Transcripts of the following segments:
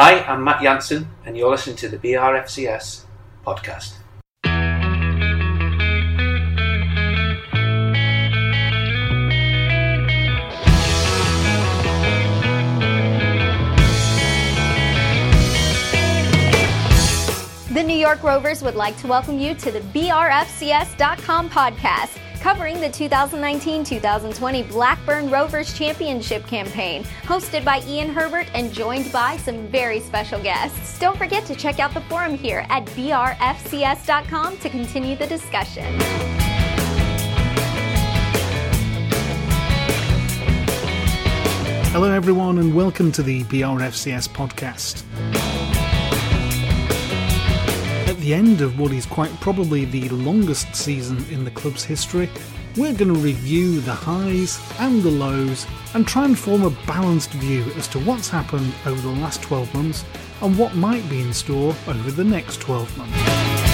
Hi, I'm Matt Jansen, and you're listening to the BRFCS podcast. The New York Rovers would like to welcome you to the BRFCS.com podcast, covering the 2019 2020 Blackburn Rovers Championship campaign, hosted by Ian Herbert and joined by some very special guests. Don't forget to check out the forum here at BRFCS.com to continue the discussion. Hello, everyone, and welcome to the BRFCS podcast. The end of what is quite probably the longest season in the club's history, we're going to review the highs and the lows and try and form a balanced view as to what's happened over the last 12 months and what might be in store over the next 12 months.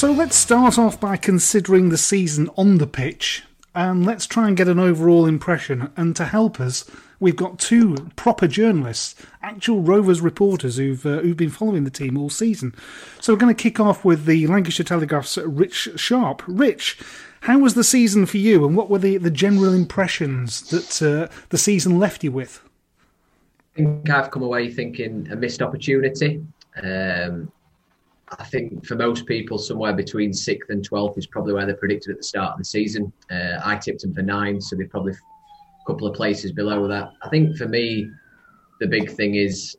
So let's start off by considering the season on the pitch, and let's try and get an overall impression. And to help us, we've got two proper journalists, actual Rovers reporters who've uh, who've been following the team all season. So we're going to kick off with the Lancashire Telegraph's Rich Sharpe. Rich, how was the season for you, and what were the, the general impressions that uh, the season left you with? I think I've come away thinking a missed opportunity. Um, I think for most people, somewhere between sixth and twelfth is probably where they predicted at the start of the season. Uh, I tipped them for nine, so they're probably a couple of places below that. I think for me, the big thing is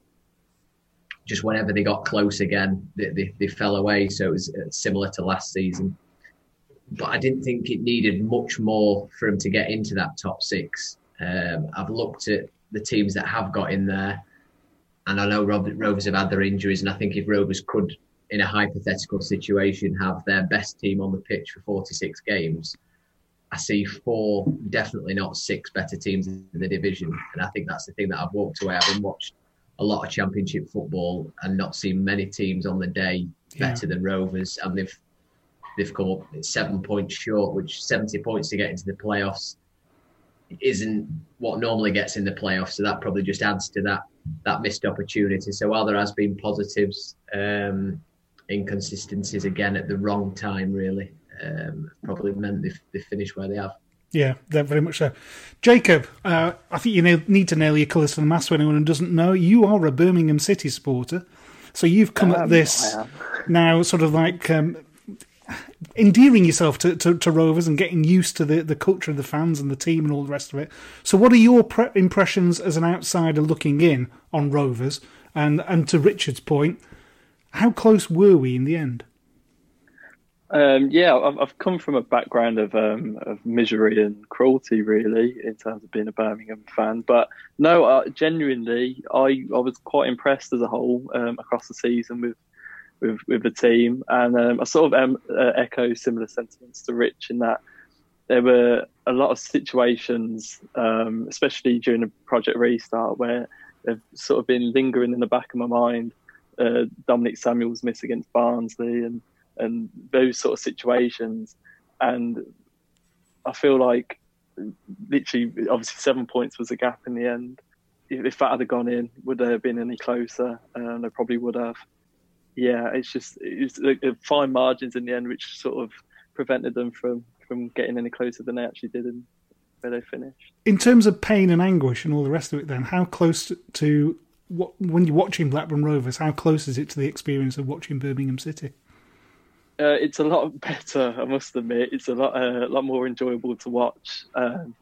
just whenever they got close again, they, they, they fell away. So it was uh, similar to last season. But I didn't think it needed much more for them to get into that top six. Um, I've looked at the teams that have got in there, and I know Rovers have had their injuries, and I think if Rovers could in a hypothetical situation, have their best team on the pitch for 46 games, I see four, definitely not six better teams in the division. And I think that's the thing that I've walked away. I've watched a lot of championship football and not seen many teams on the day better yeah. than Rovers. And they've they've come up seven points short, which 70 points to get into the playoffs isn't what normally gets in the playoffs. So that probably just adds to that that missed opportunity. So while there has been positives, um, inconsistencies again at the wrong time, really. Um, probably meant they've, they've finished where they have. Yeah, they're very much so. Jaquob, uh, I think you need to nail your colours to the mast for anyone who doesn't know. You are a Birmingham City supporter, so you've come um, at this now sort of like um, endearing yourself to, to, to, Rovers and getting used to the, the culture of the fans and the team and all the rest of it. So, what are your pre- impressions as an outsider looking in on Rovers? And and to Richard's point, how close were we in the end? Um, yeah, I've, I've come from a background of, um, of misery and cruelty, really, in terms of being a Birmingham fan. But no, uh, genuinely, I, I was quite impressed as a whole um, across the season with with, with the team, and um, I sort of um, uh, echo similar sentiments to Rich in that there were a lot of situations, um, especially during the project restart, where they've sort of been lingering in the back of my mind. Uh, Dominic Samuel's miss against Barnsley and and those sort of situations. And I feel like literally, obviously, seven points was a gap in the end. If, if that had gone in, would there have been any closer? Um, they probably would have. Yeah, it's just it's fine margins in the end, which sort of prevented them from from getting any closer than they actually did in where they finished. In terms of pain and anguish and all the rest of it, then how close to what when you're watching Blackburn Rovers? How close is it to the experience of watching Birmingham City? Uh, it's a lot better, I must admit. It's a lot, uh, a lot more enjoyable to watch. Um,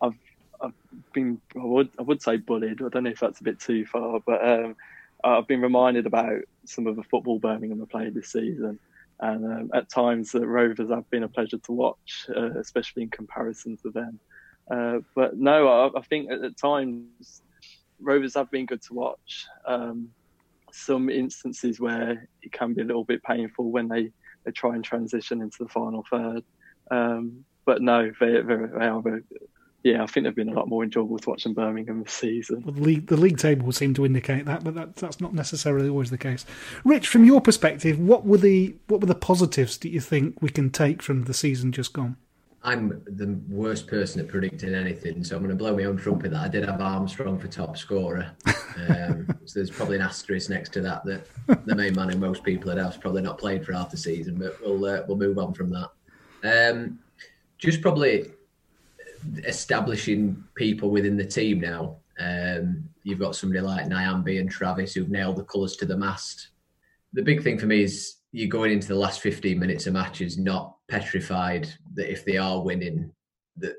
I've, I've been, I would, I would say bullied. I don't know if that's a bit too far, but um, I've been reminded about some of the football Birmingham have played this season, and um, at times the Rovers have been a pleasure to watch, uh, especially in comparison to them. Uh, but no, I, I think at, at, times Rovers have been good to watch. Um, some instances where it can be a little bit painful when they they try and transition into the final third. Um, but no, they, they, they are very, yeah, I think they've been a lot more enjoyable to watch than Birmingham this season. Well, the, league, the league table would seem to indicate that, but that, that's not necessarily always the case. Rich, from your perspective, what were the what were the positives that you think we can take from the season just gone? I'm the worst person at predicting anything, so I'm going to blow my own trumpet that I did have Armstrong for top scorer. Um, so there's probably an asterisk next to that that the main man who most people at house probably not played for half the season, but we'll uh, we'll move on from that. Um, just probably establishing people within the team now. Um, you've got somebody like Nyambe and Travis who've nailed the colours to the mast. The big thing for me is you're going into the last 15 minutes of matches not petrified that if they are winning, that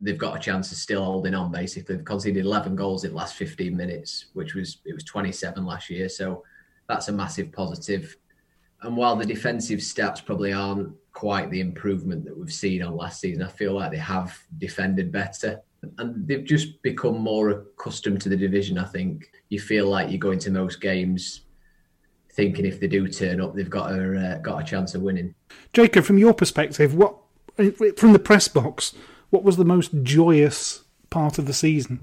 they've got a chance of still holding on. Basically, they've conceded 11 goals in the last 15 minutes, which was it was 27 last year. So that's a massive positive. And while the defensive stats probably aren't quite the improvement that we've seen on last season, I feel like they have defended better. And they've just become more accustomed to the division. I think you feel like you go into most games thinking if they do turn up, they've got a uh, got a chance of winning. Jaquob, from your perspective, what from the press box, what was the most joyous part of the season?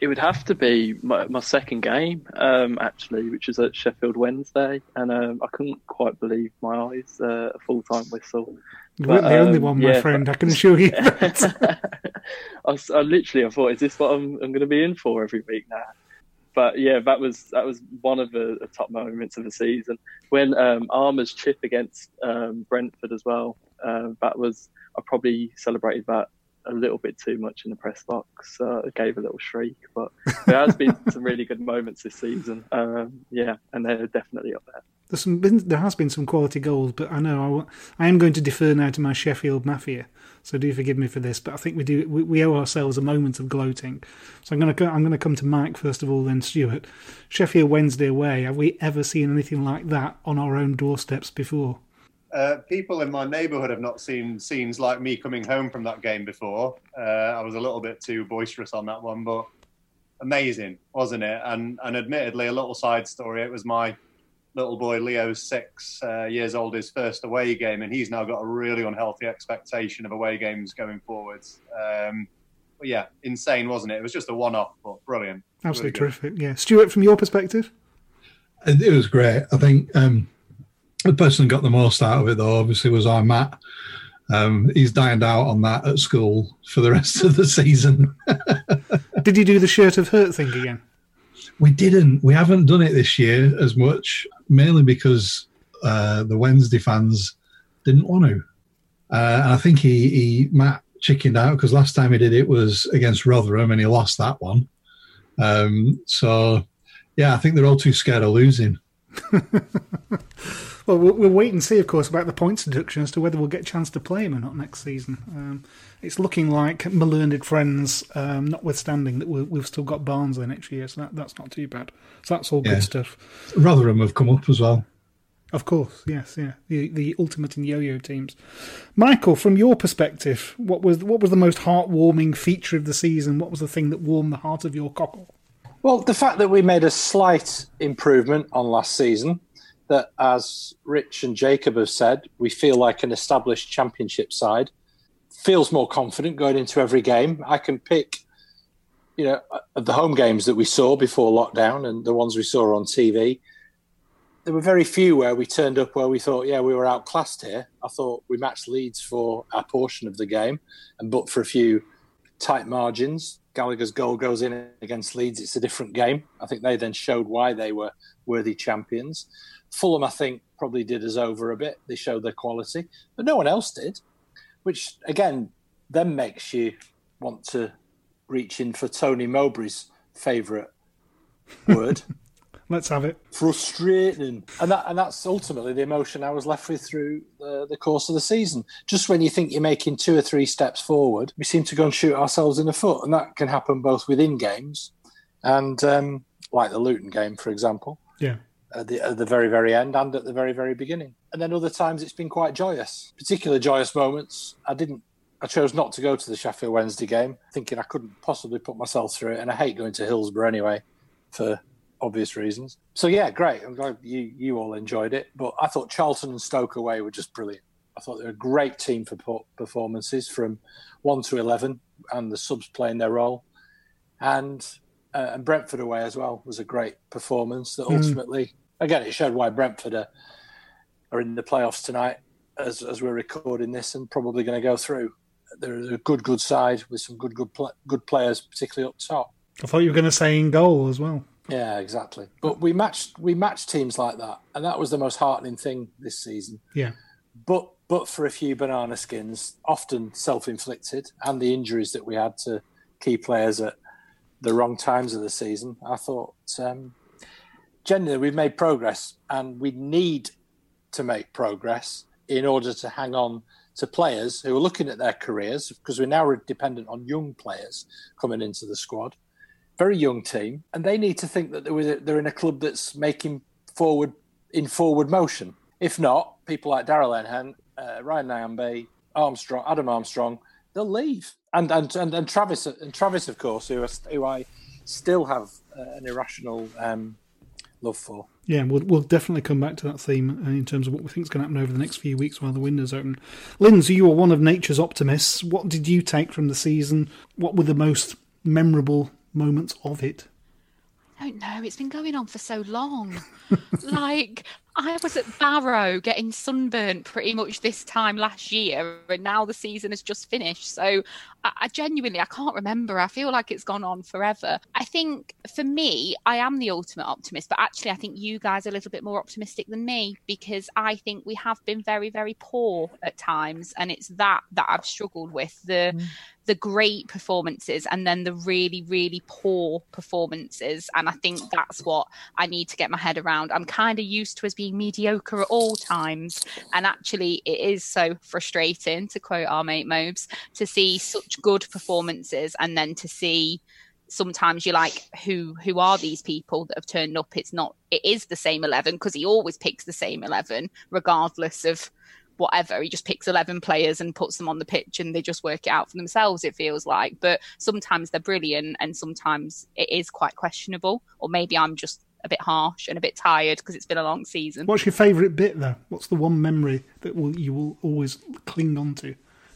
It would have to be my, my second game, um, actually, which was at Sheffield Wednesday, and um, I couldn't quite believe my eyes. Uh, a full time whistle. You weren't the only um, one, my yeah, friend. But... I can assure you. I, I, literally, I thought, is this what I'm, I'm going to be in for every week now? But yeah, that was that was one of the, the top moments of the season when um, Armer's chip against um, Brentford as well. Uh, that was I probably celebrated that a little bit too much in the press box. Uh, it gave a little shriek, but there has been some really good moments this season. Um, yeah, and they're definitely up there. There's some, there has been some quality goals, but I know I, I am going to defer now to my Sheffield Mafia. So do forgive me for this, but I think we do we, we owe ourselves a moment of gloating. So I'm going to I'm going to come to Mike first of all, then Stuart. Sheffield Wednesday away. Have we ever seen anything like that on our own doorsteps before? Uh, people in my neighbourhood have not seen scenes like me coming home from that game before. Uh, I was a little bit too boisterous on that one, but amazing, wasn't it? And and admittedly, a little side story. It was my little boy Leo's six uh, years old, his first away game, and he's now got a really unhealthy expectation of away games going forwards. Um, but yeah, insane, wasn't it? It was just a one-off, but brilliant. Absolutely really terrific. Yeah, Stuart, from your perspective, it was great. I think um, the person who got the most out of it, though, obviously, was our Matt. Um, he's dined out on that at school for the rest of the season. Did you do the shirt of hurt thing again? We didn't. We haven't done it this year as much mainly because uh, the Wednesday fans didn't want to. Uh, and I think he, he Matt chickened out because last time he did it was against Rotherham and he lost that one. Um, so, yeah, I think they're all too scared of losing. well, we'll wait and see, of course, about the points deduction as to whether we'll get a chance to play him or not next season. Um, it's looking like my learned friends, um, notwithstanding that we have still got Barnsley next year, so that, that's not too bad. So that's all yeah. good stuff. Rotherham have come up as well. Of course, yes, yeah. The the ultimate and yo-yo teams. Michael, from your perspective, what was what was the most heartwarming feature of the season? What was the thing that warmed the heart of your cockle? Well, the fact that we made a slight improvement on last season, that as Rich and Jaquob have said, we feel like an established championship side, feels more confident going into every game. I can pick, you know, uh, the home games that we saw before lockdown and the ones we saw on TV there were very few where we turned up where we thought, yeah, we were outclassed here. I thought we matched Leeds for our portion of the game, and but for a few tight margins, Gallagher's goal goes in against Leeds. It's a different game. I think they then showed why they were worthy champions. Fulham, I think, probably did us over a bit. They showed their quality, but no one else did, which again then makes you want to reach in for Tony Mowbray's favourite word. Let's have it. Frustrating, and that and that's ultimately the emotion I was left with through the, the course of the season. Just when you think you're making two or three steps forward, we seem to go and shoot ourselves in the foot, and that can happen both within games and um, like the Luton game, for example. Yeah. At the, at the very, very end and at the very, very beginning. And then other times it's been quite joyous, particular joyous moments. I didn't I chose not to go to the Sheffield Wednesday game, thinking I couldn't possibly put myself through it. And I hate going to Hillsborough anyway for obvious reasons. So yeah, great. I'm glad you you all enjoyed it. But I thought Charlton and Stoke away were just brilliant. I thought they were a great team for performances from one to eleven, and the subs playing their role. And uh, and Brentford away as well was a great performance. That ultimately, mm. Again, it showed why Brentford are, are in the playoffs tonight, as as we're recording this, and probably going to go through. They're a good, good side with some good, good, pl- good players, particularly up top. I thought you were going to say in goal as well. Yeah, exactly. But we matched we matched teams like that, and that was the most heartening thing this season. Yeah. But but for a few banana skins, often self inflicted, and the injuries that we had to key players at the wrong times of the season, I thought um, generally we've made progress, and we need to make progress in order to hang on to players who are looking at their careers because we're now dependent on young players coming into the squad very young team, and they need to think that they're in a club that's making forward in forward motion. If not, people like Darragh Lenihan, uh, Ryan Nyambe, Armstrong, Adam Armstrong, they'll leave, and and and, and Travis and Travis, of course, who, are, who I still have uh, an irrational um, love for. Yeah, we'll, we'll definitely come back to that theme uh, in terms of what we think is going to happen over the next few weeks while the window's open. Lindsay, you are one of nature's optimists. What did you take from the season? What were the most memorable moments of it? I don't know. It's been going on for so long. like I was at Barrow getting sunburnt pretty much this time last year, and now the season has just finished. So I, I, genuinely I can't remember. I feel like it's gone on forever. I think for me, I am the ultimate optimist, but actually I think you guys are a little bit more optimistic than me because I think we have been very, very poor at times, and it's that that I've struggled with the. Mm the great performances and then the really really poor performances and i think that's what i need to get my head around i'm kind of used to us being mediocre at all times and actually it is so frustrating to quote our mate mobes to see such good performances and then to see sometimes you're like who who are these people that have turned up it's not it is the same 11 because he always picks the same 11 regardless of whatever. He just picks 11 players and puts them on the pitch and they just work it out for themselves, it feels like. But sometimes they're brilliant and sometimes it is quite questionable. Or maybe I'm just a bit harsh and a bit tired because it's been a long season. What's your favourite bit, though? What's the one memory that will you will always cling on to?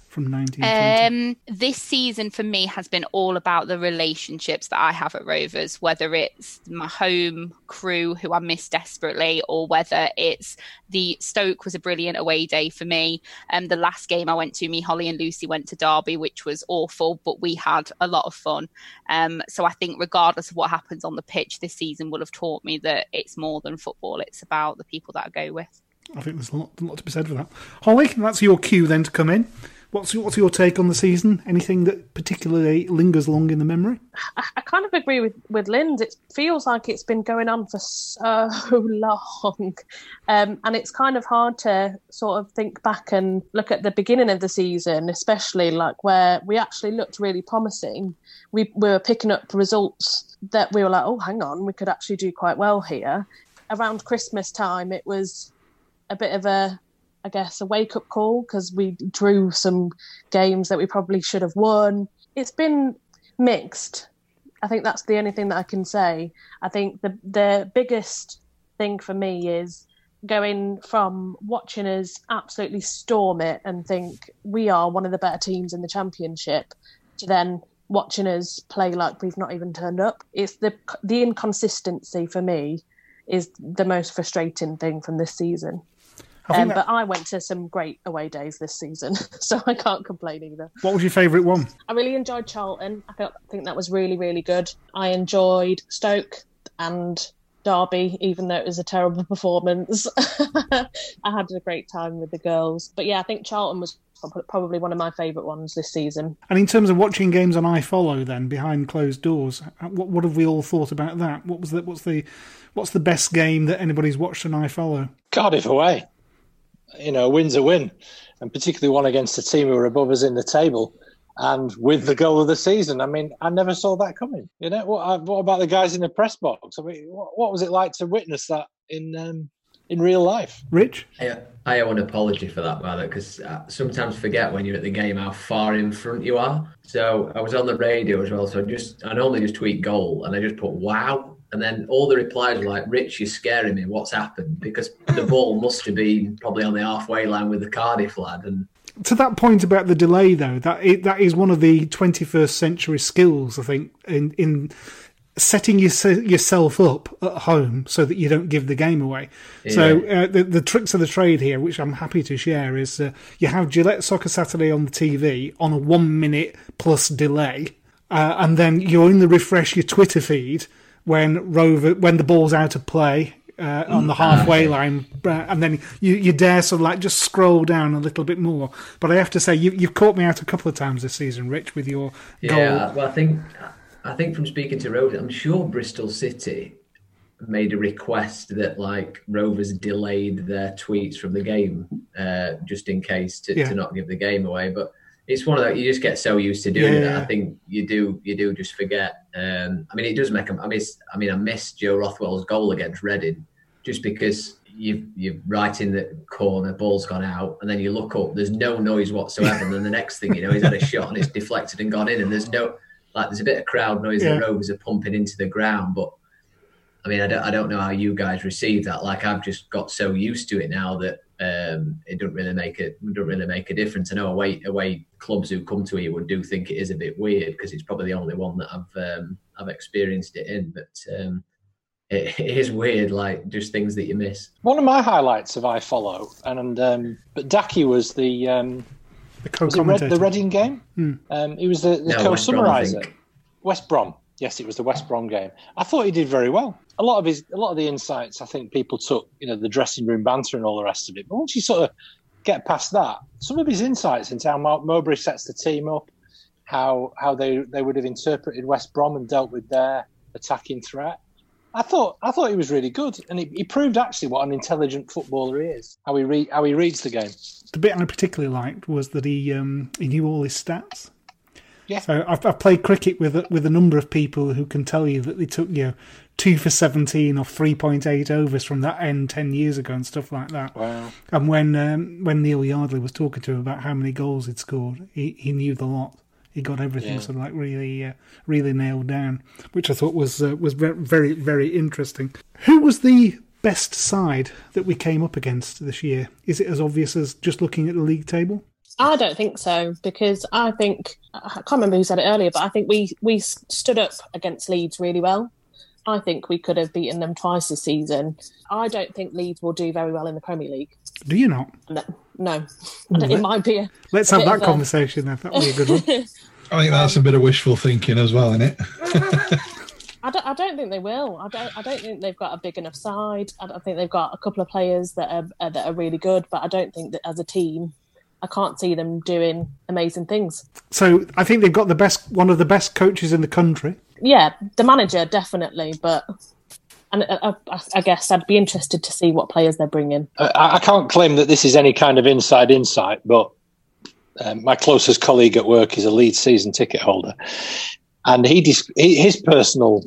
From 1920? Um, this season for me has been all about the relationships that I have at Rovers, whether it's my home crew who I miss desperately, or whether it's the Stoke was a brilliant away day for me. Um, the last game I went to, me, Hollie, and Lucy went to Derby, which was awful, but we had a lot of fun. Um, so I think, regardless of what happens on the pitch, this season will have taught me that it's more than football; it's about the people that I go with. I think there's a lot, a lot to be said for that. Hollie, that's your cue then to come in. What's what's your take on the season? Anything that particularly lingers long in the memory? I, I kind of agree with with Lind. It feels like it's been going on for so long, um, and it's kind of hard to sort of think back and look at the beginning of the season, especially like where we actually looked really promising. We, we were picking up results that we were like, oh, hang on, we could actually do quite well here. Around Christmas time, it was a bit of a, I guess, a wake up call because we drew some games that we probably should have won. It's been mixed. I think that's the only thing that I can say. I think the the biggest thing for me is going from watching us absolutely storm it and think we are one of the better teams in the championship to then watching us play like we've not even turned up. It's the the inconsistency for me is the most frustrating thing from this season. I Um, think but I went to some great away days this season, so I can't complain either. What was your favourite one? I really enjoyed Charlton. I felt, I think that was really, really good. I enjoyed Stoke and Derby, even though it was a terrible performance. I had a great time with the girls. But yeah, I think Charlton was probably one of my favourite ones this season. And in terms of watching games on iFollow, then behind closed doors, uh, what, what have we all thought about that? What was the, what's the what's the best game that anybody's watched on iFollow? Cardiff away. You know, a win's a win, and particularly one against a team who are above us in the table, and with the goal of the season. I mean, I never saw that coming. You know, what, uh, what about the guys in the press box? I mean, what, what was it like to witness that in um, in real life? Rich, I, I owe an apology for that, rather, because I sometimes forget when you're at the game how far in front you are. So I was on the radio as well, so I just I normally just tweet goal, and I just put wow, and then all the replies were like, "Rich, you're scaring me. What's happened?" Because the ball must have been probably on the halfway line with the Cardiff lad, and To that point about the delay, though, that it, that is one of the 21st century skills, I think, in in setting your, yourself up at home so that you don't give the game away. So uh, the the tricks of the trade here, which I'm happy to share, is uh, you have Gillette Soccer Saturday on the TV on a one minute plus delay, uh, and then you only refresh your Twitter feed when Rover when the ball's out of play. Uh, on the halfway line, uh, and then you, you dare sort of like just scroll down a little bit more. But I have to say, you, you've caught me out a couple of times this season, Rich, with your Yeah, goal. well, I think I think from speaking to Rovers, I'm sure Bristol City made a request that like Rovers delayed their tweets from the game uh, just in case to, Yeah. to not give the game away. But it's one of that you just get so used to doing Yeah, it. I think you do you do just forget. Um, I mean, it does make. I miss. I mean, I missed Joe Rothwell's goal against Reading just because. You, you're right in the corner, ball's gone out, and then you look up, there's no noise whatsoever. And then the next thing you know, he's had a shot and it's deflected and gone in, and there's no, like, there's a bit of crowd noise Yeah. the Rovers are pumping into the ground. But I mean, I don't, I don't know how you guys receive that. Like, I've just got so used to it now that um, it doesn't really make it doesn't really make a difference. I know away away clubs who come to here would do think it is a bit weird because it's probably the only one that I've um, I've experienced it in. But um, it, it is weird, like just things that you miss. One of my highlights of iFollow, and um, but Daki was the um, the was Red, co-commentator. the Reading game. Hmm. Um, he was the, the No, West Brom, I co-summariser. think. West Brom. Yes, it was the West Brom game. I thought he did very well. A lot of his, a lot of the insights, I think people took, you know, the dressing room banter and all the rest of it. But once you sort of get past that, some of his insights into how Mark Mowbray sets the team up, how how they they would have interpreted West Brom and dealt with their attacking threat. I thought I thought he was really good, and he, he proved actually what an intelligent footballer he is. How he read how he reads the game. The bit I particularly liked was that he um, he knew all his stats. Yeah. So I've, I've played cricket with a- with a number of people who can tell you that they took you know two for seventeen or three point eight overs from that end ten years ago and stuff like that. Wow. And when um, when Neil Yardley was talking to him about how many goals he'd scored, he, he knew the lot. He got everything Yeah. sort of like really uh, really nailed down, which I thought was uh, was very very interesting. Who was the best side that we came up against this year? Is it as obvious as just looking at the league table? I don't think so because I think I can't remember who said it earlier, but I think we we stood up against Leeds really well. I think we could have beaten them twice this season. I don't think Leeds will do very well in the Premier League. Do you not? No, no. I it Let- might be. A, Let's a have bit that of a- conversation then. That would be a good one. I think that's a bit of wishful thinking as well, isn't it? I don't, I don't think they will. I don't. I don't think they've got a big enough side. I don't think they've got a couple of players that are uh, that are really good. But I don't think that as a team, I can't see them doing amazing things. So I think they've got the best, one of the best coaches in the country. Yeah, the manager definitely, but and I, I, I guess I'd be interested to see what players they're bringing. I, I can't claim that this is any kind of inside insight, but um, my closest colleague at work is a lead season ticket holder, and he, dis- he his personal,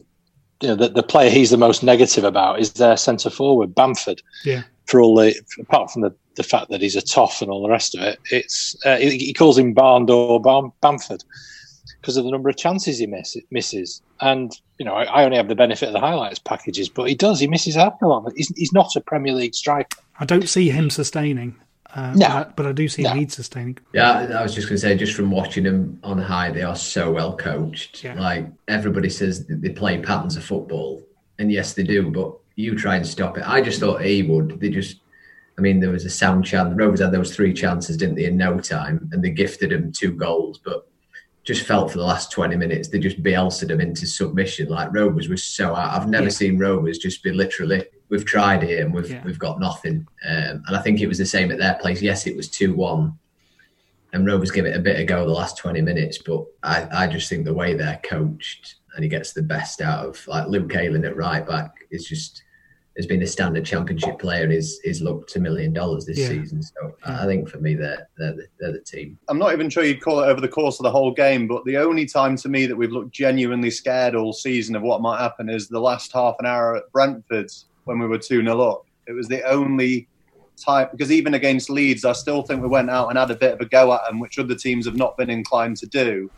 you know, the, the player he's the most negative about is their centre forward Bamford. Yeah. For all the apart from the, the fact that he's a toff and all the rest of it, it's uh, he, he calls him barn door Bam- Bamford because of the number of chances he miss, misses. And you know, I, I only have the benefit of the highlights packages, but he does. He misses out a lot. He's, he's not a Premier League striker. I don't see him sustaining. Uh, No. but, I, but I do see No. Leeds sustaining. Yeah, I was just going to say, just from watching them on high, they are so well coached. Yeah. Like everybody says, they play patterns of football, and yes, they do. But you try and stop it. I just thought he would. They just, I mean, there was a sound chance. The Rovers had those three chances, didn't they, in no time, and they gifted him two goals. But just felt for the last twenty minutes they just Bielsa them into submission. Like Rovers was so out. I've never Yeah. seen Rovers just be literally. We've tried here and we've Yeah. we've got nothing. Um, and I think it was the same at their place. Yes, it was two one and Rovers give it a bit of go the last 20 minutes, but I, I just think the way they're coached and he gets the best out of like Luke Ayling at right back is just has been a standard championship player and he's, he's looked a million dollars this Yeah. season. So I think for me they're they're the, they're the team. I'm not even sure you'd call it over the course of the whole game, but the only time to me that we've looked genuinely scared all season of what might happen is the last half an hour at Brentford when we were 2 0 up. It was the only time, because even against Leeds, I still think we went out and had a bit of a go at them, which other teams have not been inclined to do.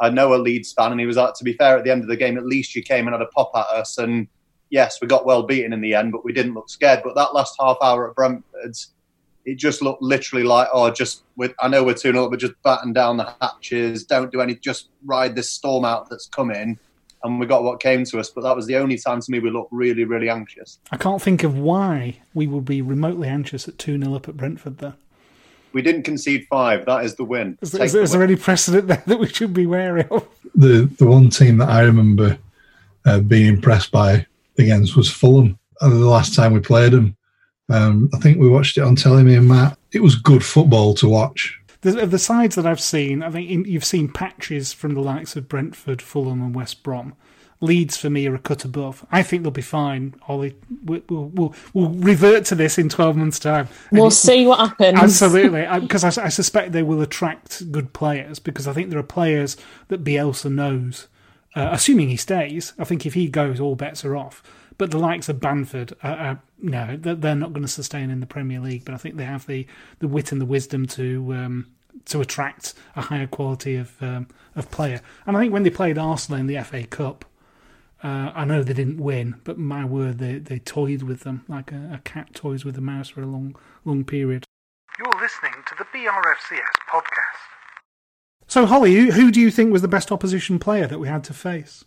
I know a Leeds fan, and he was like, to be fair, at the end of the game, at least you came and had a pop at us. And yes, we got well beaten in the end, but we didn't look scared. But that last half hour at Brentford, it just looked literally like, oh, just with, I know we're 2 0, but just batten down the hatches, don't do any, just ride this storm out that's coming. And we got what came to us. But that was the only time to me we looked really, really anxious. I can't think of why we would be remotely anxious at 2 0 up at Brentford, though. We didn't concede five. That is the win. Is, Take there- is, the there- is there any precedent there that we should be wary of? the the one team that I remember uh, being impressed by against was Fulham. The last time we played them, um, I think we watched it on telly. Me and Matt. It was good football to watch. The, of the sides that I've seen, I think in, you've seen patches from the likes of Brentford, Fulham, and West Brom. Leeds for me are a cut above. I think they'll be fine. Ollie, we'll, we'll, we'll, we'll revert to this in twelve months' time. And We'll it- see what happens. Absolutely, because I, I suspect they will attract good players because I think there are players that Bielsa knows. Uh, assuming he stays, I think if he goes, all bets are off. But the likes of Bamford, uh, uh, no, they're, not going to sustain in the Premier League. But I think they have the, the wit and the wisdom to um, to attract a higher quality of um, of player. And I think when they played Arsenal in the FA Cup, uh, I know they didn't win, but my word, they, they toyed with them like a, a cat toys with a mouse for a long long period. You're listening to the BRFCS podcast. So, Hollie, who, who do you think was the best opposition player that we had to face?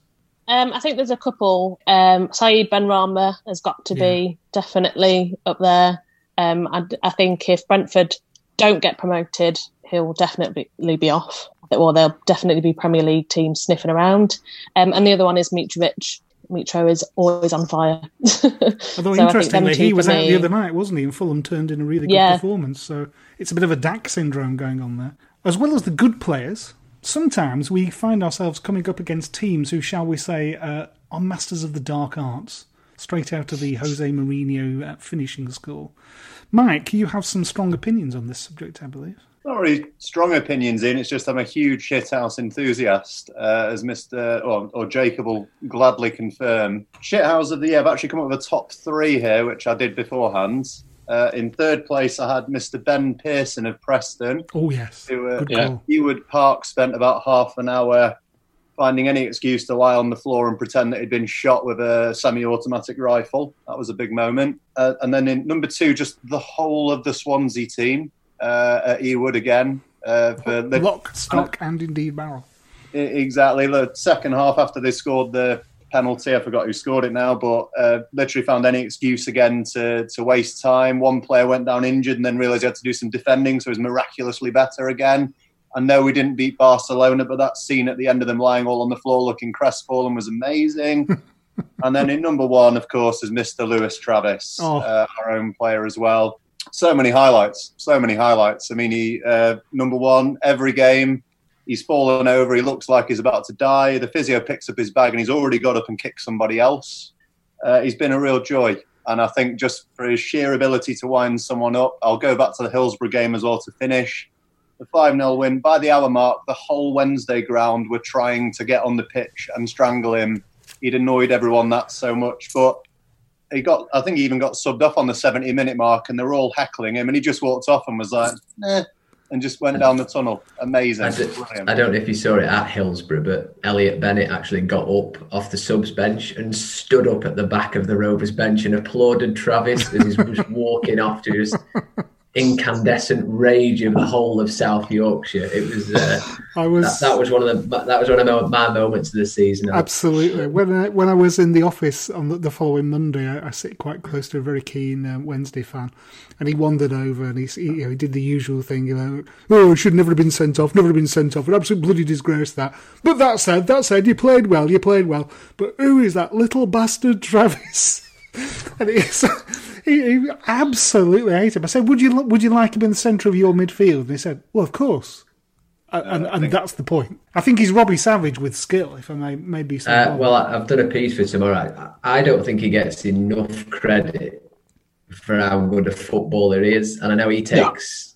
Um, I think there's a couple. Um, Said Benrahma has got to be definitely up there. Um, I, I think if Brentford don't get promoted, he'll definitely be off. Or they'll definitely be Premier League teams sniffing around. Um, and the other one is Mitrovic. Mitro is always on fire. Although, So I think them interestingly, he was out me- the other night, wasn't he? And Fulham turned in a really good Yeah. performance. So, it's a bit of a Dack syndrome going on there. As well as the good players, sometimes we find ourselves coming up against teams who, shall we say, uh, are masters of the dark arts, straight out of the Jose Mourinho uh, finishing school. Mike, you have some strong opinions on this subject, I believe. Not really strong opinions in. It's just I'm a huge shithouse enthusiast, uh, as Mr. Or, or Jaquob will gladly confirm. Shithouse of the year. I've actually come up with a top three here, which I did beforehand. Uh, in third place, I had Mr. Ben Pearson of Preston. Oh, yes. Who, uh, Good call. Ewood Park spent about half an hour finding any excuse to lie on the floor and pretend that he'd been shot with a semi-automatic rifle. That was a big moment. Uh, and then in number two, just the whole of the Swansea team uh, at Ewood again. Uh, for the, Lock, stock, and indeed barrel. Exactly. The second half after they scored the penalty, I forgot who scored it now, but uh, literally found any excuse again to to waste time. One player went down injured and then realised he had to do some defending, so he was miraculously better again. I know we didn't beat Barcelona, but that scene at the end of them lying all on the floor looking crestfallen was amazing. and then in number one, of course, is Mr. Lewis Travis, Oh. uh, our own player as well. So many highlights, so many highlights. I mean, he uh, number one every game. He's fallen over. He looks like he's about to die. The physio picks up his bag and he's already got up and kicked somebody else. Uh, he's been a real joy. And I think just for his sheer ability to wind someone up, I'll go back to the Hillsborough game as well to finish. The 5 0 win. By the hour mark, the whole Wednesday ground were trying to get on the pitch and strangle him. He'd annoyed everyone that so much. But he got. I think he even got subbed off on the seventy minute mark, and they were all heckling him, and he just walked off and was like, eh, and just went down the tunnel. Amazing. I don't know if you saw it at Hillsborough, but Elliott Bennett actually got up off the subs bench and stood up at the back of the Rovers bench and applauded Travis as he was walking off to just incandescent rage of the whole of South Yorkshire. It was. Uh, I was- That, that was one of the. That was one of my, moments of the season. Absolutely. When I, when I was in the office on the, the following Monday, I, I sit quite close to a very keen uh, Wednesday fan, and he wandered over and he, he, you know, he did the usual thing, you know, oh, should never have been sent off, never have been sent off, an absolute bloody disgrace that. But that said, that said, you played well, you played well. But who is that little bastard Travis? and he's, he, he absolutely hated him. I said, would you would you like him in the centre of your midfield? And he said, well, of course. And, and, and that's the point. I think he's Robbie Savage with skill, if I may, may be so Uh, well, I've done a piece for tomorrow. I, I don't think he gets enough credit for how good a footballer he is, and I know he takes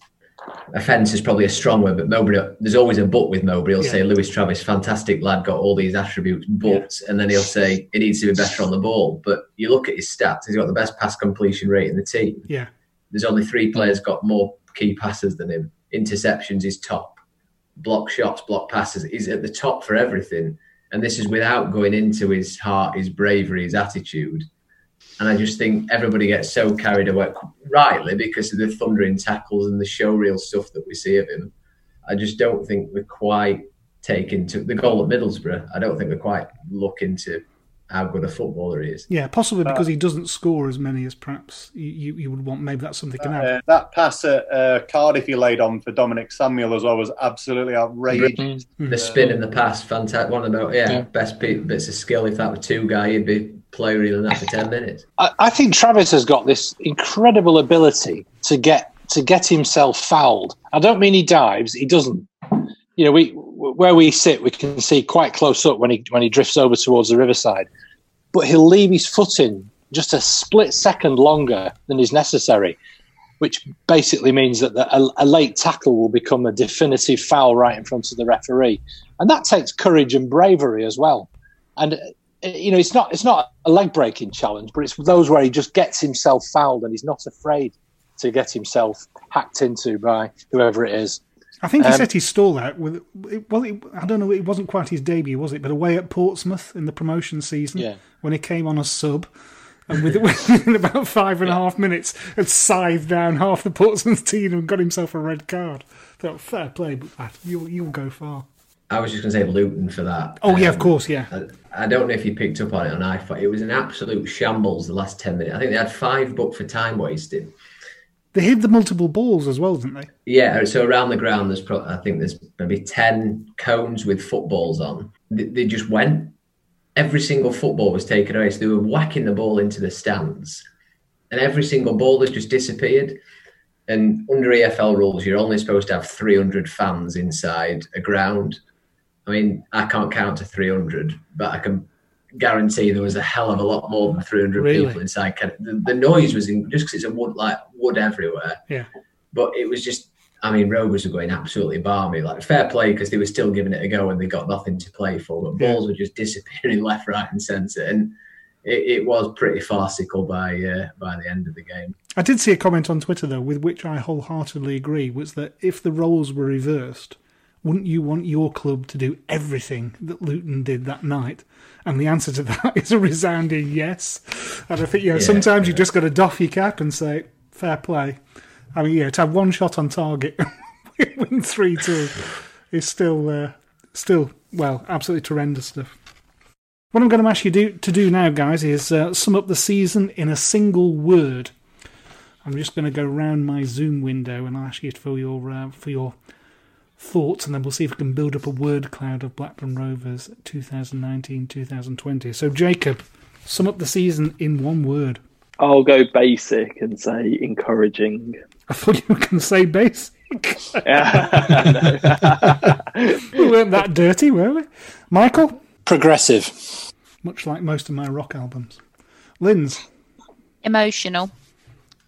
offence is probably a strong word, but Mowbray. There's always a but with Mowbray. He'll Yeah. say Lewis Travis, fantastic lad, got all these attributes, but, and then he'll say he needs to be better on the ball. But you look at his stats; he's got the best pass completion rate in the team. Yeah. There's only three players got more key passes than him. Interceptions is top. Block shots, block passes. He's at the top for everything. And this is without going into his heart, his bravery, his attitude. And I just think everybody gets so carried away, rightly, because of the thundering tackles and the showreel stuff that we see of him. I just don't think we're quite taking to the goal at Middlesbrough. I don't think we're quite looking to how good a footballer he is. Yeah, possibly because he doesn't score as many as perhaps you, you, you would want. Maybe that's something he can add. Uh, that pass at uh, Cardiff he laid on for Dominic Samuel as well was absolutely outrageous. The spin and the pass, fantastic. One of the yeah, Yeah. best bits of skill. If that were two guy, he'd be playing in that for ten minutes. I, I think Travis has got this incredible ability to get to get himself fouled. I don't mean he dives; he doesn't. You know, we where we sit, we can see quite close up when he when he drifts over towards the riverside, but he'll leave his foot in just a split second longer than is necessary, which basically means that the, a, a late tackle will become a definitive foul right in front of the referee, and that takes courage and bravery as well. And you know, it's not it's not a leg breaking challenge, but it's those where he just gets himself fouled and he's not afraid to get himself hacked into by whoever it is. I think he Um, set his stall out with. Well, it, I don't know. It wasn't quite his debut, was it? But away at Portsmouth in the promotion season, Yeah. when he came on a sub, and with within about five and a half minutes, had scythed down half the Portsmouth team and got himself a red card. Thought fair play, but you'll you'll go far. I was just going to say Luton for that. Oh yeah, of Um, course, yeah. I, I don't know if you picked up on it on iPhone. It was an absolute shambles the last ten minutes. I think they had five booked for time wasting. They hid the multiple balls as well, didn't they? Yeah, so around the ground, there's pro- I think there's maybe ten cones with footballs on. They, they just went. Every single football was taken away, so they were whacking the ball into the stands, and every single ball has just disappeared. And under EFL rules, you're only supposed to have 300 fans inside a ground. I mean, I can't count to 300, but I can guarantee there was a hell of a lot more than 300 Really? people inside. The, the noise was in, just because it's a wood like wood everywhere Yeah. but it was just I mean Rovers were going absolutely balmy like fair play because they were still giving it a go and they got nothing to play for but Yeah. balls were just disappearing left right and centre and it, it was pretty farcical by uh, by the end of the game I did see a comment on Twitter though, with which I wholeheartedly agree, was that if the roles were reversed, wouldn't you want your club to do everything that Luton did that night? And the answer to that is a resounding yes. And I think you know Yeah, sometimes you just got to doff your cap and say fair play. I mean, yeah, to have one shot on target, win three two, is still uh, still well absolutely horrendous stuff. What I'm going to ask you do, to do now, guys, is uh, sum up the season in a single word. I'm just going to go round my Zoom window and I'll ask you for your uh, for your thoughts, and then we'll see if we can build up a word cloud of Blackburn Rovers 2019-2020. So, Jaquob, sum up the season in one word. I'll go basic and say encouraging. I thought you were going to say basic. We weren't that dirty, were we? Michael? Progressive. Much like most of my rock albums. Linz? Emotional.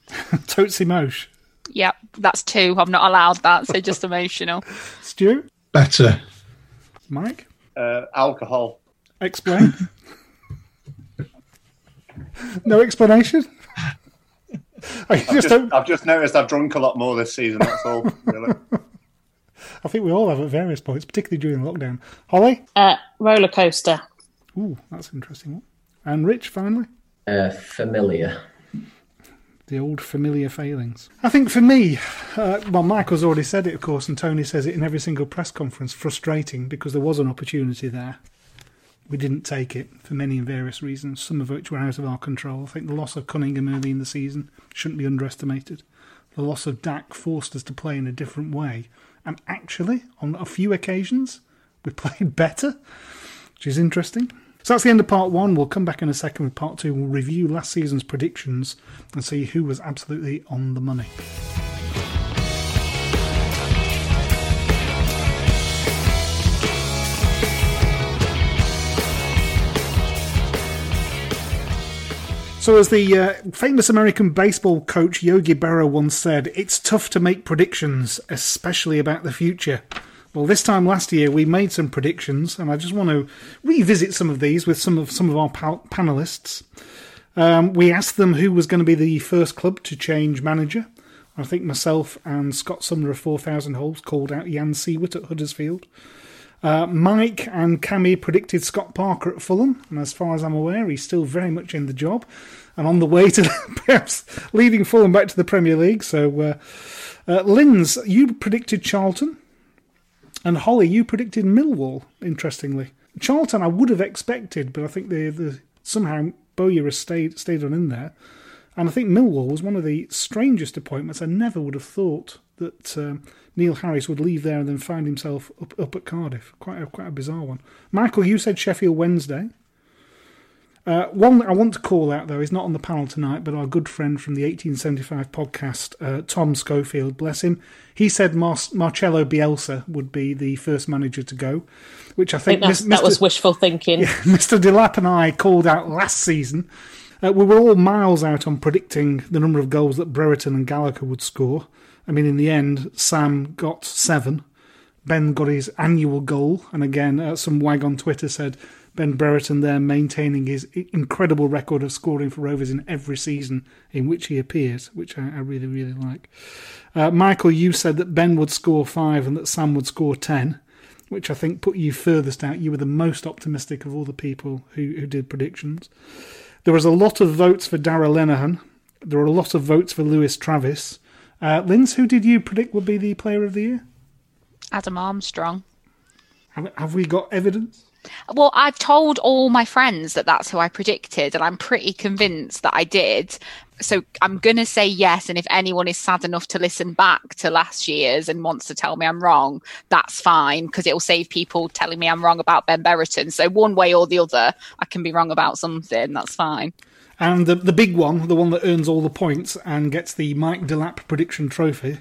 Totes Emosh. Yep, that's two. I'm not allowed that, so just emotional. Stu? Better. Mike? Uh, alcohol. Explain. no explanation. I I've just just, don't. I've just noticed I've drunk a lot more this season. That's all. Really. I think we all have at various points, particularly during lockdown. Hollie, Uh, roller coaster. ooh, that's an interesting one. And Rich, finally. Uh, familiar. The old familiar failings. I think for me, uh, well, Michael's already said it, of course, and Tony says it in every single press conference. Frustrating because there was an opportunity there. We didn't take it for many and various reasons, some of which were out of our control. I think the loss of Cunningham early in the season shouldn't be underestimated. The loss of Dack forced us to play in a different way. And actually, on a few occasions, we played better, which is interesting. So that's the end of part one. We'll come back in a second with part two. We'll review last season's predictions and see who was absolutely on the money. So, as the uh, famous American baseball coach Yogi Berra once said, it's tough to make predictions, especially about the future. Well, this time last year we made some predictions, and I just want to revisit some of these with some of some of our pal- panelists. Um, we asked them who was going to be the first club to change manager. I think myself and Scott Sumner of 4,000 Holes called out Jan Siewert at Huddersfield. Uh, Mike and Cammy predicted Scott Parker at Fulham, and as far as I'm aware, he's still very much in the job and on the way to perhaps leading Fulham back to the Premier League. So, uh, uh, Linz, you predicted Charlton, and Hollie, you predicted Millwall. Interestingly, Charlton I would have expected, but I think somehow Bowyer has stayed stayed on in there, and I think Millwall was one of the strangest appointments. I never would have thought that um, Neil Harris would leave there and then find himself up, up at Cardiff. Quite a, quite a bizarre one. Michael, you said Sheffield Wednesday. Uh, one that I want to call out, though, is not on the panel tonight, but our good friend from the 1875 podcast, uh, Tom Schofield, bless him. He said Mar- Marcello Bielsa would be the first manager to go, which I I think, think that's, Mis- that was wishful thinking. Mr. Delap and I called out last season. Uh, we were all miles out on predicting the number of goals that Brereton and Gallagher would score. I mean, in the end, Sam got seven. Ben got his annual goal, and again, uh, some wag on Twitter said Ben Brereton there maintaining his incredible record of scoring for Rovers in every season in which he appears, which I, I really, really like. Uh, Michael, you said that Ben would score five and that Sam would score ten, which I think put you furthest out. You were the most optimistic of all the people who, who did predictions. There was a lot of votes for Darragh Lenihan. There were a lot of votes for Lewis Travis. Uh, Linz, who did you predict would be the player of the year? Adam Armstrong. Have, have we got evidence? Well, I've told all my friends that that's who I predicted, and I'm pretty convinced that I did. So I'm going to say yes. And if anyone is sad enough to listen back to last year's and wants to tell me I'm wrong, that's fine because it'll save people telling me I'm wrong about Ben Brereton. So one way or the other, I can be wrong about something. That's fine. And the the big one, the one that earns all the points and gets the Mike Delap prediction trophy.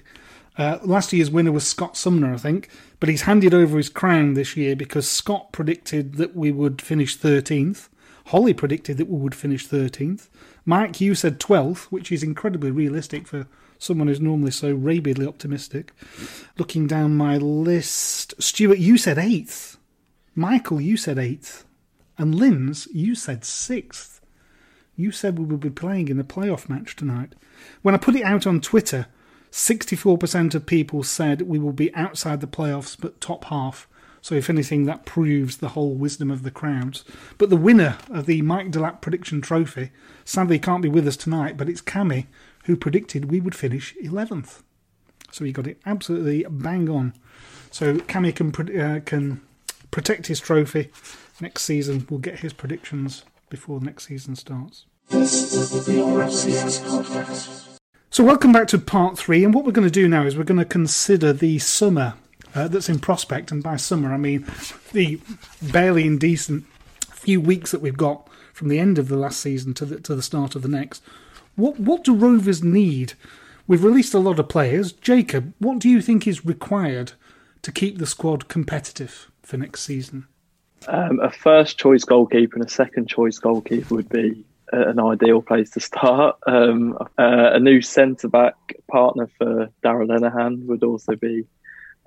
Uh, last year's winner was Scott Sumner, I think, but he's handed over his crown this year because Scott predicted that we would finish 13th. Hollie predicted that we would finish 13th. Mike, you said 12th, which is incredibly realistic for someone who's normally so rabidly optimistic. Looking down my list, Stuart, you said 8th. Michael, you said 8th. And Linz, you said 6th. You said we would be playing in a playoff match tonight. When I put it out on Twitter, 64% of people said we will be outside the playoffs but top half. So, if anything, that proves the whole wisdom of the crowds. But the winner of the Mike Delap Prediction Trophy sadly can't be with us tonight, but it's Cammy who predicted we would finish 11th. So, he got it absolutely bang on. So, Cammy can, uh, can protect his trophy. Next season, we'll get his predictions before next season starts. So, welcome back to part three. And what we're going to do now is we're going to consider the summer uh, that's in prospect. And by summer, I mean the barely indecent few weeks that we've got from the end of the last season to the, to the start of the next. What, what do Rovers need? We've released a lot of players. Jaquob, what do you think is required to keep the squad competitive for next season? Um, a first choice goalkeeper and a second choice goalkeeper would be an ideal place to start. Um, uh, a new centre back partner for Darragh Lenihan would also be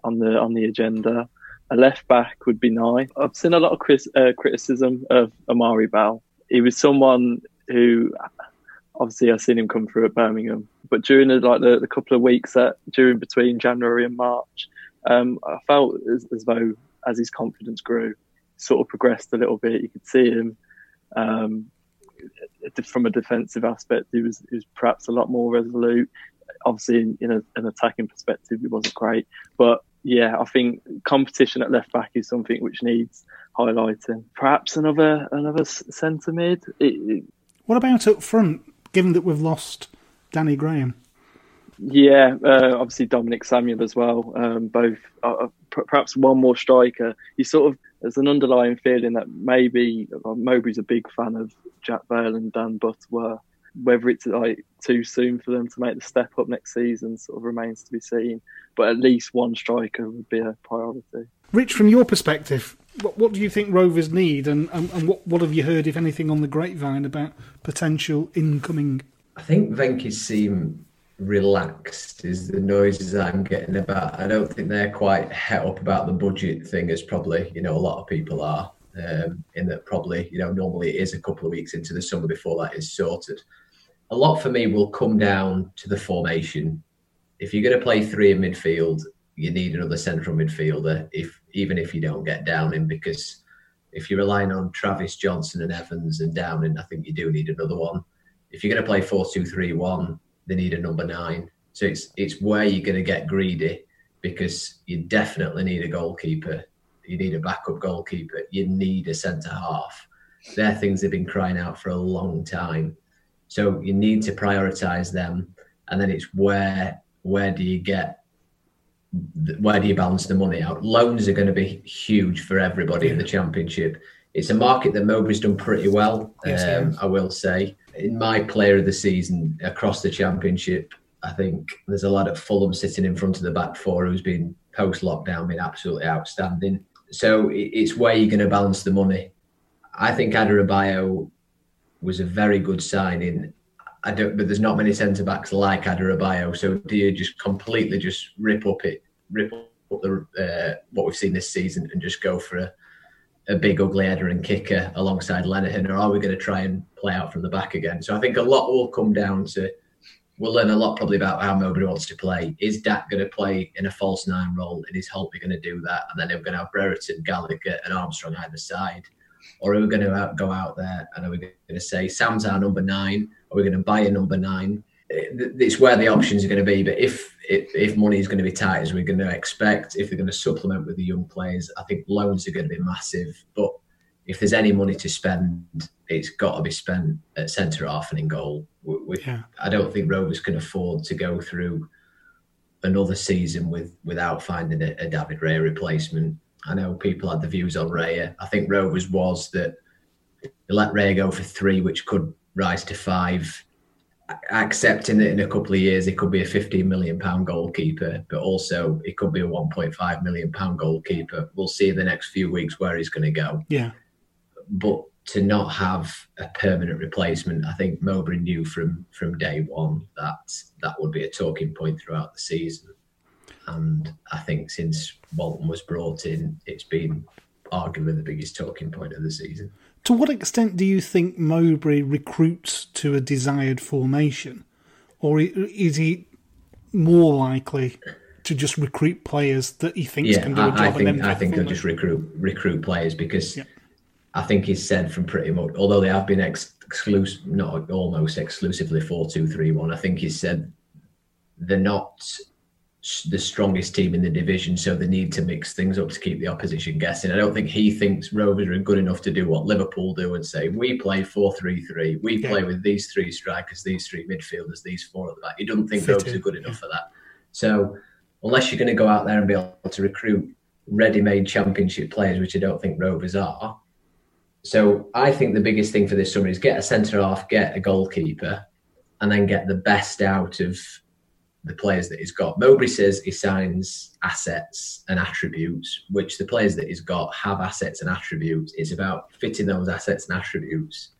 on the on the agenda. A left back would be nice. I've seen a lot of cris- uh, criticism of Amari Bell. He was someone who obviously I've seen him come through at Birmingham, but during the, like the, the couple of weeks that during between January and March, um, I felt as, as, though as his confidence grew, sort of progressed a little bit. You could see him um, from a defensive aspect. He was, he was perhaps a lot more resolute. Obviously, in, in a, an attacking perspective, he wasn't great, but yeah, I think competition at left back is something which needs highlighting. Perhaps another another centre mid. It, it, what about up front? Given that we've lost Danny Graham. Yeah, uh, obviously Dominic Samuel as well. Um, both, uh, perhaps one more striker. You sort of there's an underlying feeling that maybe uh, Mowbray's a big fan of Jack Vale and Dan Butterworth. Whether it's like too soon for them to make the step up next season sort of remains to be seen. But at least one striker would be a priority. Rich, from your perspective, what, what do you think Rovers need, and, and, and what, what have you heard, if anything, on the grapevine about potential incoming? I think Venky's seem relaxed is the noises I'm getting about. I don't think they're quite het up about the budget thing as probably you know a lot of people are. Um, in that probably you know normally it is a couple of weeks into the summer before that is sorted. A lot for me will come down to the formation. If you're going to play three in midfield, you need another central midfielder. If even if you don't get Downing, because if you're relying on Travis Johnson and Evans and Downing, I think you do need another one. If you're going to play four two three one, they need a number nine. So it's it's where you're going to get greedy because you definitely need a goalkeeper. You need a backup goalkeeper. You need a centre half. They're things they've been crying out for a long time. So you need to prioritise them, and then it's where where do you get where do you balance the money out? Loans are going to be huge for everybody in the championship. It's a market that Mowbray's done pretty well, um, I will say. In my player of the season across the championship, I think there's a lot of Fulham sitting in front of the back four who's been post lockdown been absolutely outstanding. So it's where you're going to balance the money. I think Adarabioyo was a very good signing. I don't, but there's not many centre backs like Adarabioyo. So do you just completely just rip up it, rip up the uh, what we've seen this season, and just go for a, a big ugly header and kicker uh, alongside Lenihan, or are we going to try and play out from the back again? So I think a lot will come down to. We'll learn a lot probably about how Mowbray wants to play. Is Dack going to play in a false nine role? And is Holtby going to do that? And then we're going to have Brereton, Gallagher, and Armstrong either side. Or are we going to go out there and are we going to say Sam's our number nine? Are we going to buy a number nine? It's where the options are going to be. But if if, if money is going to be tight as we're going to expect, if they're going to supplement with the young players, I think loans are going to be massive. But if there's any money to spend, it's got to be spent at centre half and in goal. We, we, yeah. I don't think Rovers can afford to go through another season with without finding a, a David Raya replacement. I know people had the views on Raya. I think Rovers was that they let Raya go for three, which could rise to five. Accepting that in a couple of years it could be a 15 million pound goalkeeper, but also it could be a 1.5 million pound goalkeeper. We'll see in the next few weeks where he's going to go. Yeah. But to not have a permanent replacement, I think Mowbray knew from from day one that that would be a talking point throughout the season. And I think since Walton was brought in, it's been arguably the biggest talking point of the season. To what extent do you think Mowbray recruits to a desired formation? Or is he more likely to just recruit players that he thinks yeah, can do a job? I think, I think he'll just recruit recruit players because yeah. I think he's said from pretty much, although they have been ex- exclusive, not almost exclusively 4 2 3 1, I think he's said they're not the strongest team in the division, so they need to mix things up to keep the opposition guessing. I don't think he thinks Rovers are good enough to do what Liverpool do and say, we play 4 3 3, we yeah. play with these three strikers, these three midfielders, these four at the back. He doesn't think Fit Rovers are good enough yeah. for that. So, unless you're going to go out there and be able to recruit ready made championship players, which I don't think Rovers are. So, I think the biggest thing for this summer is get a centre half, get a goalkeeper, and then get the best out of the players that he's got. Mowbray says he signs assets and attributes, which the players that he's got have assets and attributes. It's about fitting those assets and attributes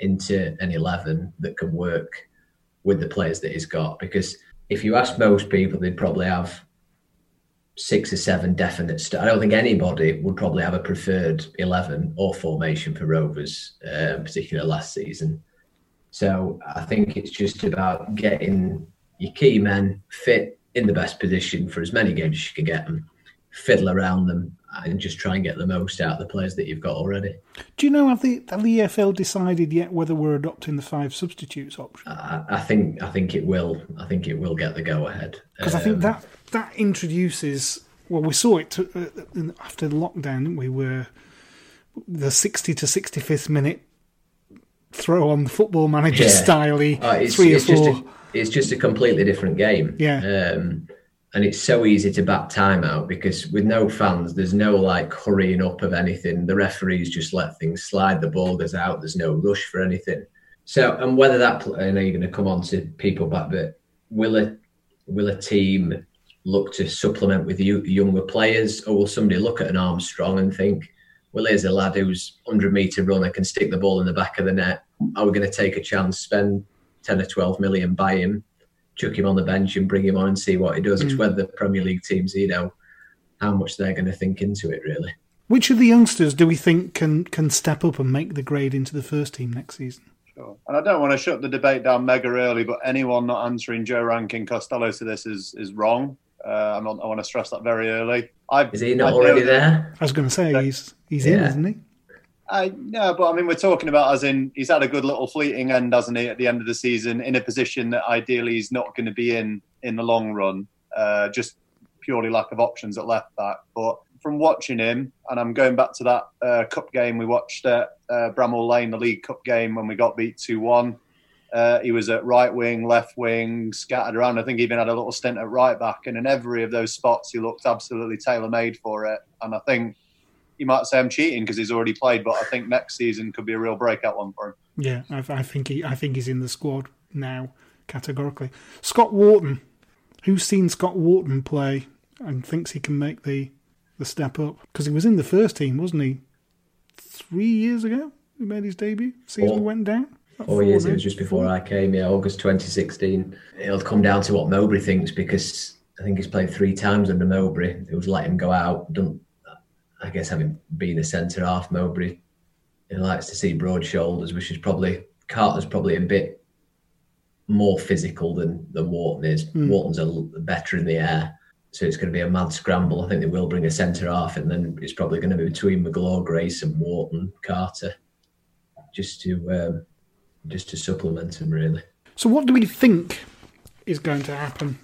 into an 11 that can work with the players that he's got. Because if you ask most people, they'd probably have six or seven definite. St- I don't think anybody would probably have a preferred 11 or formation for Rovers, um, particularly last season. So I think it's just about getting your key men fit in the best position for as many games as you can get them, fiddle around them, and just try and get the most out of the players that you've got already. Do you know have the have the EFL decided yet whether we're adopting the five substitutes option? I, I think I think it will. I think it will get the go ahead Because I think um, that that introduces. Well, we saw it to, uh, after the lockdown, we? were the sixty to sixty fifth minute throw on the football manager Yeah. style, Oh, uh, it's, three or it's four. a, it's just a completely different game. Yeah. Um, and it's so easy to bat time out because with no fans, there's no like hurrying up of anything. The referees just let things slide. The ball goes out. There's no rush for anything. So, and whether that, I know you're going to come on to people back, but will a will a team look to supplement with you, younger players, or will somebody look at an Armstrong and think, well, here's a lad who's 100 metre runner, can stick the ball in the back of the net. Are we going to take a chance, spend 10 or 12 million, buy him, chuck him on the bench and bring him on and see what he does? It's Mm. whether the Premier League teams, you know, how much they're going to think into it, really. Which of the youngsters do we think can can step up and make the grade into the first team next season? Sure. And I don't want to shut the debate down mega early, but anyone not answering Joe Rankin Costello to this is is wrong. Uh, I'm not, I want to stress that very early. I, Is he not I already feel- there? I was going to say he's he's in, isn't he? I no, but I mean, we're talking about as in he's had a good little fleeting end, hasn't he, at the end of the season, in a position that ideally he's not going to be in in the long run, uh, just purely lack of options at left back. But from watching him, and I'm going back to that uh, cup game we watched at uh, Bramall Lane, the League Cup game when we got beat two one. Uh, he was at right wing, left wing, scattered around. I think he even had a little stint at right back, and in every of those spots, he looked absolutely tailor made for it. And I think you might say I'm cheating because he's already played, but I think next season could be a real breakout one for him. Yeah, I, I think he I think he's in the squad now categorically. Scott Wharton, who's seen Scott Wharton play and thinks he can make the the step up because he was in the first team, wasn't he? Three years ago, he made his debut. Season Four. went down. About Four years. now. It was just before I came. Yeah, August 2016. It'll come down to what Mowbray thinks because I think he's played three times under Mowbray. It was let him go out. Done. I guess having been a centre half, Mowbray, he likes to see broad shoulders, which is probably Carter's probably a bit more physical than than Wharton is. Hmm. Wharton's a better in the air. So it's going to be a mad scramble. I think they will bring a centre half, and then it's probably going to be between Magloire, Grace, and Wharton, Carter, just to um, just to supplement him, really. So, what do we think is going to happen?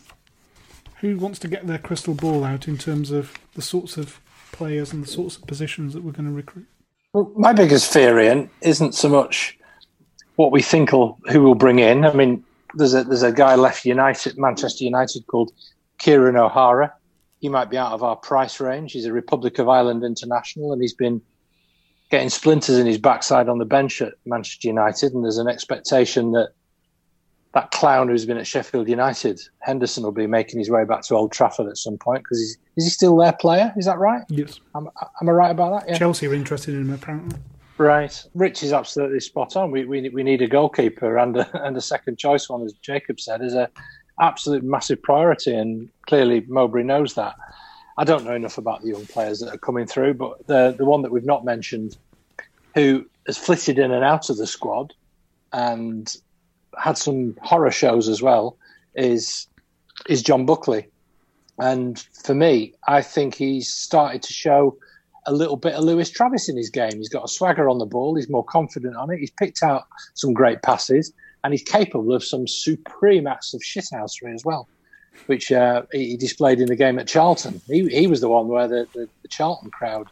Who wants to get their crystal ball out in terms of the sorts of players and the sorts of positions that we're going to recruit? Well, my biggest fear, Ian, isn't so much what we think will who will bring in. I mean, there's a there's a guy left United, Manchester United, called Kieran O'Hara. He might be out of our price range. He's a Republic of Ireland international, and he's been getting splinters in his backside on the bench at Manchester United. And there's an expectation that that clown who's been at Sheffield United, Henderson, will be making his way back to Old Trafford at some point because he's is he still their player? Is that right? Yes. Am, am I right about that? Yeah. Chelsea are interested in him, apparently. Right. Rich is absolutely spot on. We, we, we need a goalkeeper and a, and a second choice one, as Jaquob said, is a absolute massive priority. And clearly Mowbray knows that. I don't know enough about the young players that are coming through, but the, the one that we've not mentioned who has flitted in and out of the squad and had some horror shows as well is is John Buckley. And for me, I think he's started to show a little bit of Lewis Travis in his game. He's got a swagger on the ball. He's more confident on it. He's picked out some great passes, and he's capable of some supreme acts of shithousery as well, which uh, he displayed in the game at Charlton. He, he was the one where the, the, the Charlton crowd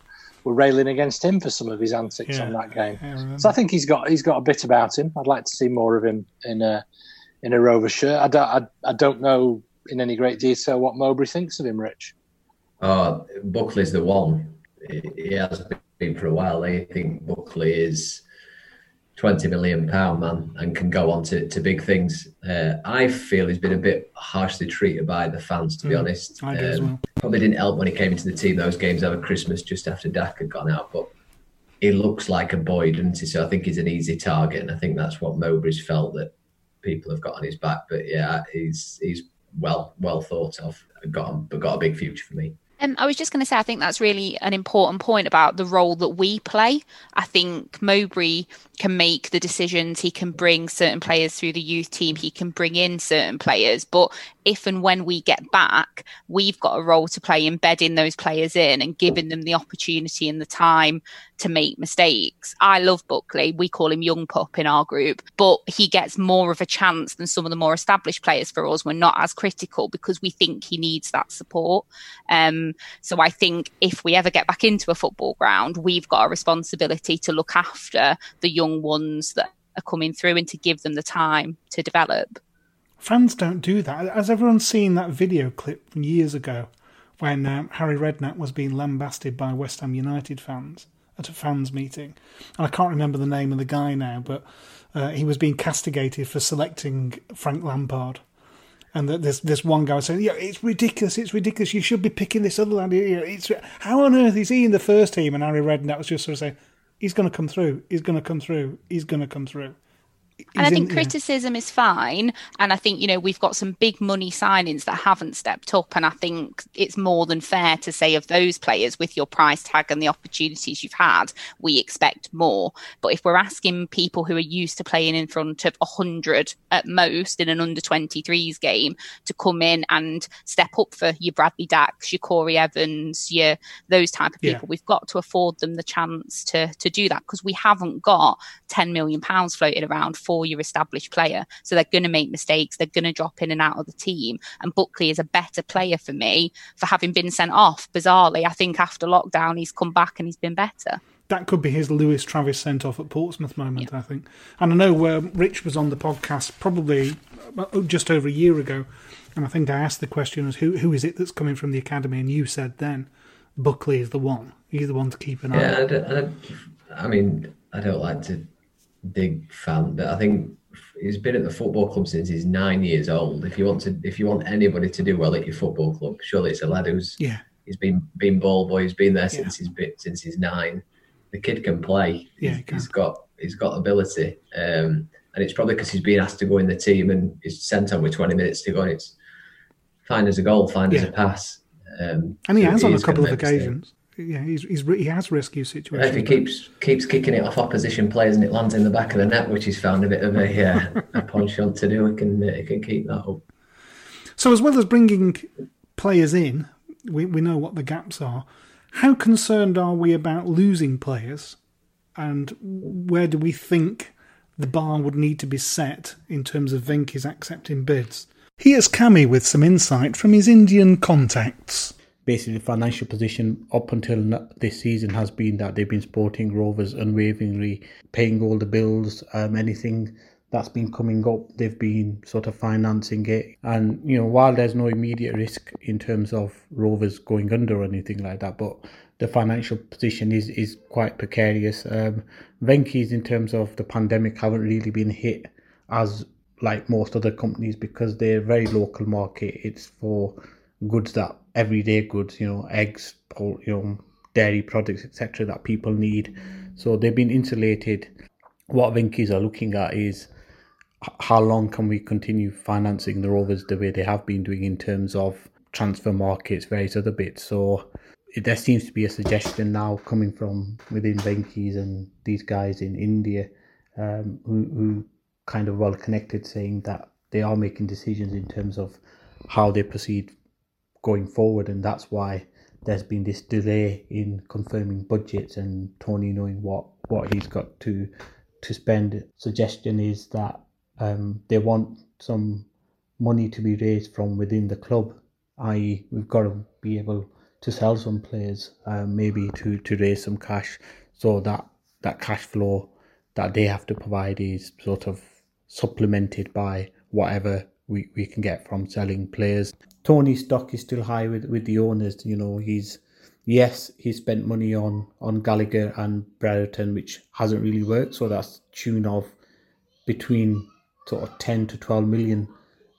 were railing against him for some of his antics Yeah. on that game. I. So I think he's got he's got a bit about him. I'd like to see more of him in a in a Rover shirt. I don't I, I don't know in any great detail what Mowbray thinks of him, Rich. Oh, Buckley's the one. He he has been for a while. I think Buckley is twenty million pound man and can go on to, to big things. Uh, I feel he's been a bit harshly treated by the fans, to be Mm, honest. Um, I do as well. Probably didn't help when he came into the team those games over Christmas just after Dack had gone out, but he looks like a boy, doesn't he? So I think he's an easy target, and I think that's what Mowbray's felt that people have got on his back. But yeah, he's he's well well thought of. Got but got a big future for me. Um, I was just going to say, I think that's really an important point about the role that we play. I think Mowbray can make the decisions. He can bring certain players through the youth team. He can bring in certain players. But if and when we get back, we've got a role to play embedding those players in and giving them the opportunity and the time to make mistakes. I love Buckley. We call him Young Pup in our group, but he gets more of a chance than some of the more established players for us. We're not as critical because we think he needs that support. Um, so I think if we ever get back into a football ground, we've got a responsibility to look after the young ones that are coming through and to give them the time to develop. Fans don't do that. Has everyone seen that video clip from years ago when um, Harry Redknapp was being lambasted by West Ham United fans? at a fans meeting, and I can't remember the name of the guy now, but uh, he was being castigated for selecting Frank Lampard. And that this this one guy was saying, "Yeah, it's ridiculous. It's ridiculous. You should be picking this other lad. It's how on earth is he in the first team?" And Harry Redknapp was just sort of saying, "He's going to come through. He's going to come through. He's going to come through." And I think in, criticism yeah. is fine. And I think, you know, we've got some big money signings that haven't stepped up. And I think it's more than fair to say of those players with your price tag and the opportunities you've had, we expect more. But if we're asking people who are used to playing in front of 100 at most in an under 23s game to come in and step up for your Bradley Dacks, your Corey Evans, your those type of people, yeah. we've got to afford them the chance to, to do that because we haven't got 10 million pounds floating around for your established player. So they're going to make mistakes. They're going to drop in and out of the team. And Buckley is a better player for me for having been sent off. Bizarrely, I think after lockdown, he's come back and he's been better that could be his Lewis Travis sent off at Portsmouth moment, yeah. I think. And I know where Rich was on the podcast probably uh, just over a year ago, and I think I asked the question as who who is it that's coming from the academy, and you said then Buckley is the one. He's the one to keep an eye. Yeah, on. I, I, I mean, I don't like to big fan, but I think he's been at the football club since he's nine years old. If you want to, if you want anybody to do well at your football club, surely it's a lad who's yeah. He's been been ball boy. He's been there since yeah. he's since he's nine. The kid can play. Yeah, he has got he's got ability, um, and it's probably because he's been asked to go in the team and he's sent on with twenty minutes to go. And it's fine as a goal, fine yeah. as a pass. Um, and he has on a couple of occasions yeah, he's, he's he has rescue situations. If he keeps keeps kicking it off opposition players and it lands in the back of the net, which he's found a bit of a uh, a penchant to do, he can uh, he can keep that up. So as well as bringing players in, we we know what the gaps are. How concerned are we about losing players, and where do we think the bar would need to be set in terms of Venky's accepting bids? Here's Cami with some insight from his Indian contacts basically financial position up until this season has been that they've been supporting Rovers unwaveringly, paying all the bills, um, anything that's been coming up, they've been sort of financing it. And, you know, while there's no immediate risk in terms of Rovers going under or anything like that, but the financial position is, is quite precarious. Um, in terms of the pandemic, haven't really been hit as like most other companies because they're very local market. It's for goods that everyday goods, you know, eggs, you know, dairy products, etc., that people need. So they've been insulated. What Venky's are looking at is how long can we continue financing the Rovers the way they have been doing in terms of transfer markets, various other bits. So there seems to be a suggestion now coming from within Venky's and these guys in India um, who, who kind of well connected, saying that they are making decisions in terms of how they proceed going forward, and that's why there's been this delay in confirming budgets and Tony knowing what what he's got to to spend. Suggestion is that um, they want some money to be raised from within the club, i.e., we've got to be able to sell some players, um, maybe to to raise some cash, so that that cash flow that they have to provide is sort of supplemented by whatever we, we can get from selling players. Tony's stock is still high with, with the owners. You know, he's yes, he spent money on on Gallagher and Brereton, which hasn't really worked. So that's tune of between sort of ten to twelve million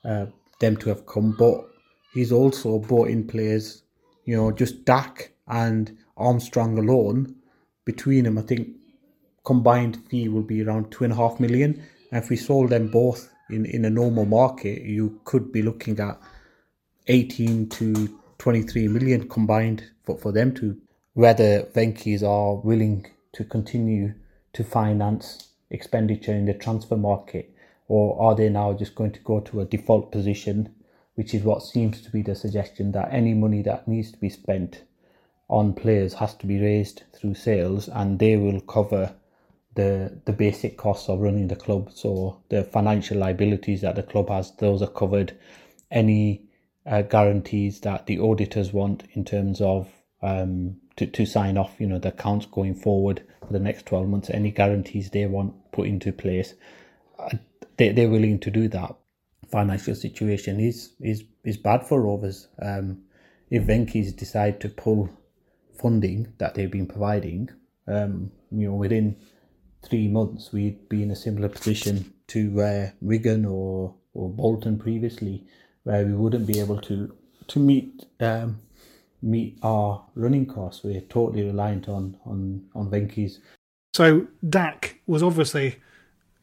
uh, them to have come. But he's also bought in players. You know, just Dack and Armstrong alone between them, I think combined fee will be around two and a half million. And if we sold them both in, in a normal market, you could be looking at 18 to 23 million combined for, for them to whether Venky's are willing to continue to finance expenditure in the transfer market, or are they now just going to go to a default position, which is what seems to be the suggestion that any money that needs to be spent on players has to be raised through sales, and they will cover the the basic costs of running the club. So the financial liabilities that the club has, those are covered. Any uh, guarantees that the auditors want in terms of um, to, to sign off, you know, the accounts going forward for the next 12 months, any guarantees they want put into place, uh, they, they're willing to do that. Financial situation is is is bad for Rovers. Um, if Venky's decide to pull funding that they've been providing, um, you know, within three months we'd be in a similar position to where Wigan or or Bolton previously, where we wouldn't be able to to meet um, meet our running costs. We're totally reliant on on on Venky's. So Dack was obviously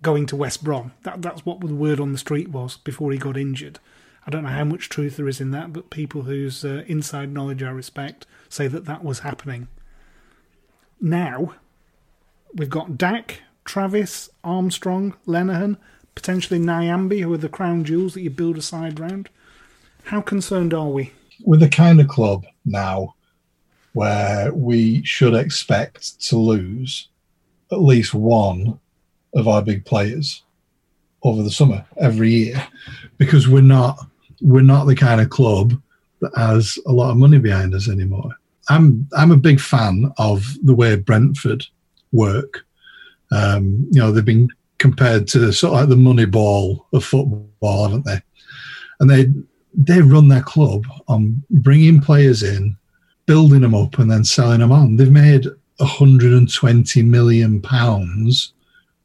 going to West Brom. That that's what the word on the street was before he got injured. I don't know how much truth there is in that, but people whose uh, inside knowledge I respect say that that was happening. Now, we've got Dack, Travis, Armstrong, Lenihan, potentially Nyambe, who are the crown jewels that you build a side round. How concerned are we? With the kind of club now where we should expect to lose at least one of our big players over the summer every year because we're not we're not the kind of club that has a lot of money behind us anymore. I'm I'm a big fan of the way Brentford work. Um, you know, they've been compared to sort of like the money ball of football, haven't they? And they they run their club on bringing players in, building them up, and then selling them on. They've made 120 million pounds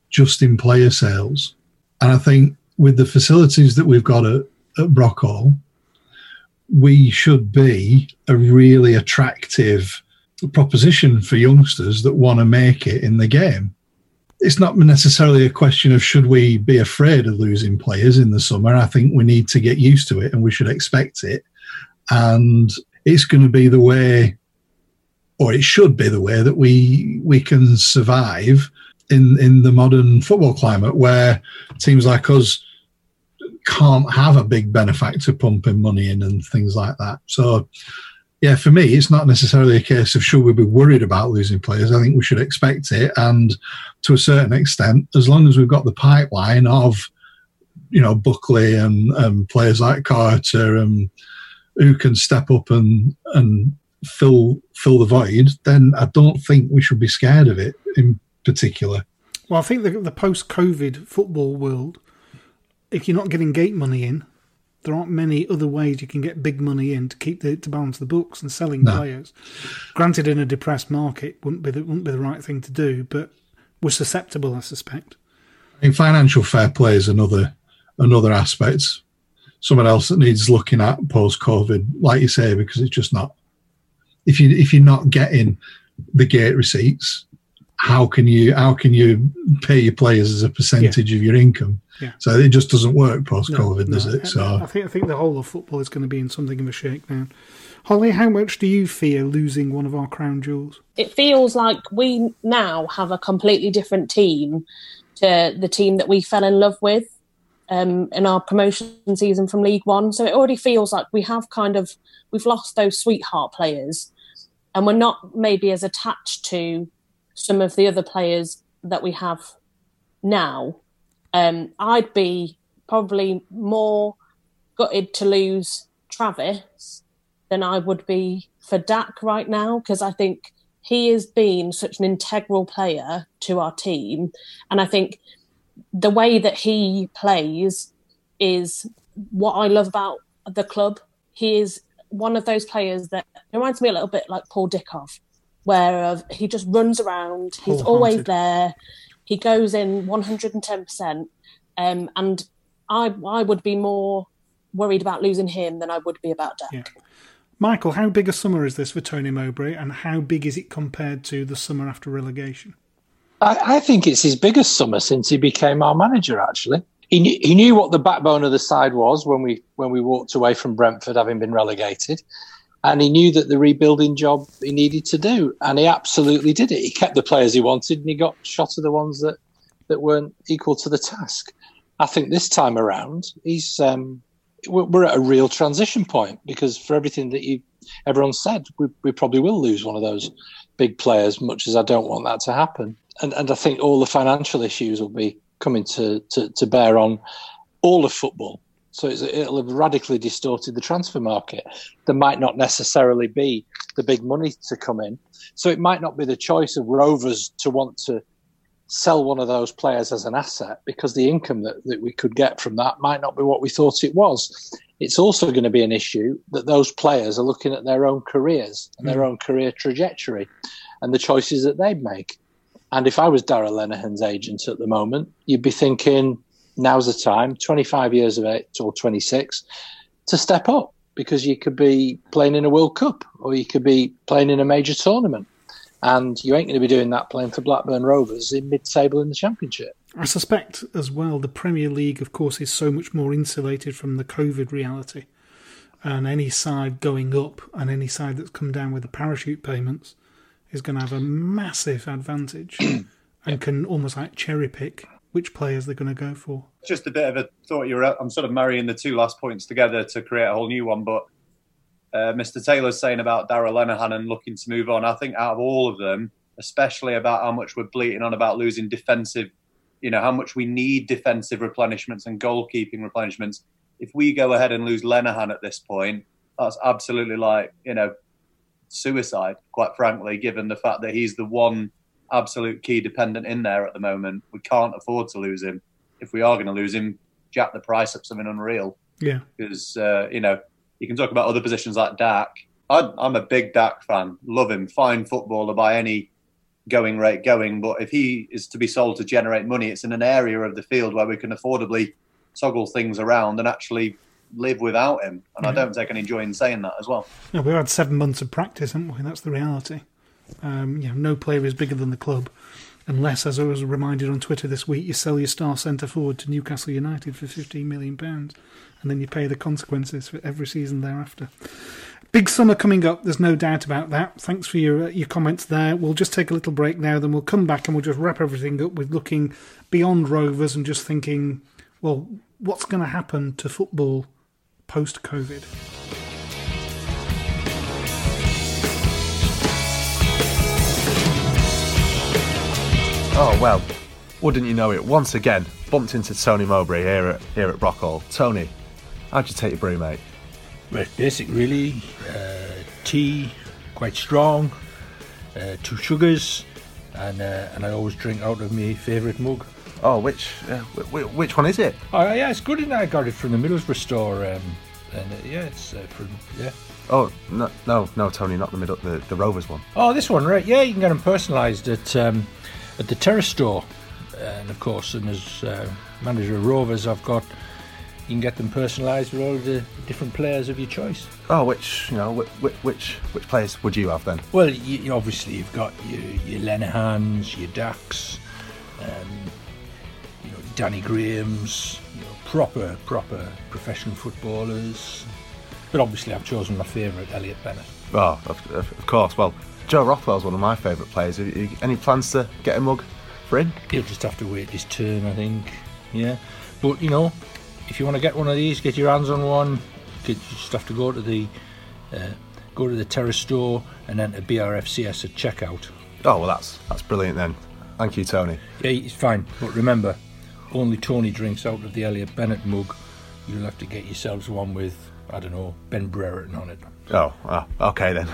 just in player sales, and I think with the facilities that we've got at, at Brockhall, we should be a really attractive proposition for youngsters that want to make it in the game. It's not necessarily a question of should we be afraid of losing players in the summer. I think we need to get used to it and we should expect it. And it's going to be the way, or it should be the way that we we can survive in in the modern football climate where teams like us can't have a big benefactor pumping money in and things like that. So yeah, for me, it's not necessarily a case of should we be worried about losing players. I think we should expect it, and to a certain extent, as long as we've got the pipeline of, you know, Buckley and, and players like Carter and who can step up and and fill fill the void, then I don't think we should be scared of it in particular. Well, I think the, the post-COVID football world, if you're not getting gate money in, there aren't many other ways you can get big money in to keep the to balance the books and selling No. players. Granted, in a depressed market, wouldn't be the, wouldn't be the right thing to do, but we're susceptible, I suspect. I think financial fair play is another another aspect. Someone else that needs looking at post COVID, like you say, because it's just not. If you if you're not getting the gate receipts, how can you how can you pay your players as a percentage of your income? Yeah. So it just doesn't work post COVID, No, does no, it? So I think I think the whole of football is going to be in something of a shakedown. Hollie, how much do you fear losing one of our crown jewels? it feels like we now have a completely different team to the team that we fell in love with um, in our promotion season from League One. So it already feels like we have kind of we've lost those sweetheart players, and we're not maybe as attached to some of the other players that we have now. Um, I'd be probably more gutted to lose Travis than I would be for Dack right now because I think he has been such an integral player to our team, and I think the way that he plays is what I love about the club. He is one of those players that reminds me a little bit like Paul Dickov, where uh, he just runs around. He's always Wholehearted. there. He goes in 110%. Um, and I, I would be more worried about losing him than I would be about Dack. Yeah. Michael, how big a summer is this for Tony Mowbray, and how big is it compared to the summer after relegation? I, I think it's his biggest summer since he became our manager. Actually, he knew, he knew what the backbone of the side was when we when we walked away from Brentford, having been relegated, and he knew that the rebuilding job he needed to do, and he absolutely did it. He kept the players he wanted, and he got shot of the ones that that weren't equal to the task. I think this time around, he's um, we're at a real transition point because for everything that you everyone said, we, we probably will lose one of those big players. Much as I don't want that to happen, and and I think all the financial issues will be coming to to, to bear on all of football. So it'll have radically distorted the transfer market. There might not necessarily be the big money to come in. So it might not be the choice of Rovers to want to sell one of those players as an asset because the income that, that we could get from that might not be what we thought it was. It's also going to be an issue that those players are looking at their own careers and their hmm. own career trajectory and the choices that they'd make. And if I was Darragh Lenihan's agent at the moment, you'd be thinking, now's the time, 25 years of age or 26, to step up because you could be playing in a World Cup or you could be playing in a major tournament. And you ain't going to be doing that playing for Blackburn Rovers in mid table in the Championship. I suspect as well the Premier League, of course, is so much more insulated from the COVID reality. And any side going up and any side that's come down with the parachute payments is going to have a massive advantage and can almost like cherry pick which players they're going to go for. Just a bit of a thought. You're. I'm sort of marrying the two last points together to create a whole new one. But uh, Mr. Taylor's saying about Darragh Lenihan and looking to move on. I think out of all of them, especially about how much we're bleating on about losing defensive, you know, how much we need defensive replenishments and goalkeeping replenishments. If we go ahead and lose Lenihan at this point, that's absolutely like you know suicide. Quite frankly, given the fact that he's the one absolute key dependent in there at the moment. We can't afford to lose him. If we are going to lose him, jack the price up something unreal. Yeah. Because, uh, you know, you can talk about other positions like Dack. I, I'm a big Dack fan. Love him. Fine footballer by any going rate going. But if he is to be sold to generate money, it's in an area of the field where we can affordably toggle things around and actually live without him. And I don't take any joy in saying that as well. Yeah, we've had seven months of practice, haven't we? That's the reality. Um, you know, no player is bigger than the club, unless, as I was reminded on Twitter this week, you sell your star centre forward to Newcastle United for fifteen million pounds, and then you pay the consequences for every season thereafter. Big summer coming up. There's no doubt about that. Thanks for your your comments there. We'll just take a little break now, then we'll come back and we'll just wrap everything up with looking beyond Rovers and just thinking, well, what's going to happen to football post COVID? Oh well, wouldn't you know it? Once again, bumped into Tony Mowbray here at here at Brockhall. Tony, how'd you take your brew, mate? Well, basic really. Uh, tea, quite strong. Uh, two sugars, and uh, and I always drink out of my favourite mug. Oh, which uh, which one is it? Oh yeah, it's good. And I got it from the Middlesbrough store. Um, and uh, yeah, it's uh, from yeah. Oh no, no, no, Tony, not the middle, the, the Rovers one. Oh, this one, right? Yeah, you can get them personalised at um, at the Terrace store, and of course, and as uh, manager of Rovers, I've got you can get them personalised with all the different players of your choice. Oh, which you know, which which which players would you have then? Well, you, you- obviously you've got your your Lenihans, your Ducks, um, you know Danny Graham's, you know, proper proper professional footballers. But obviously, I've chosen my favourite, Elliott Bennett. Oh, of, of course. Well, Joe Rothwell's one of my favourite players. Any plans to get a mug for him? He'll just have to wait his turn, I think. Yeah, but you know, if you want to get one of these, get your hands on one. You just have to go to the uh, go to the Terrace store and enter BRFCS at checkout. Oh well, that's that's brilliant then. Thank you, Tony. Yeah, it's fine. But remember, only Tony drinks out of the Elliott Bennett mug. You'll have to get yourselves one with, I don't know, Ben Brereton on it. Oh, okay then.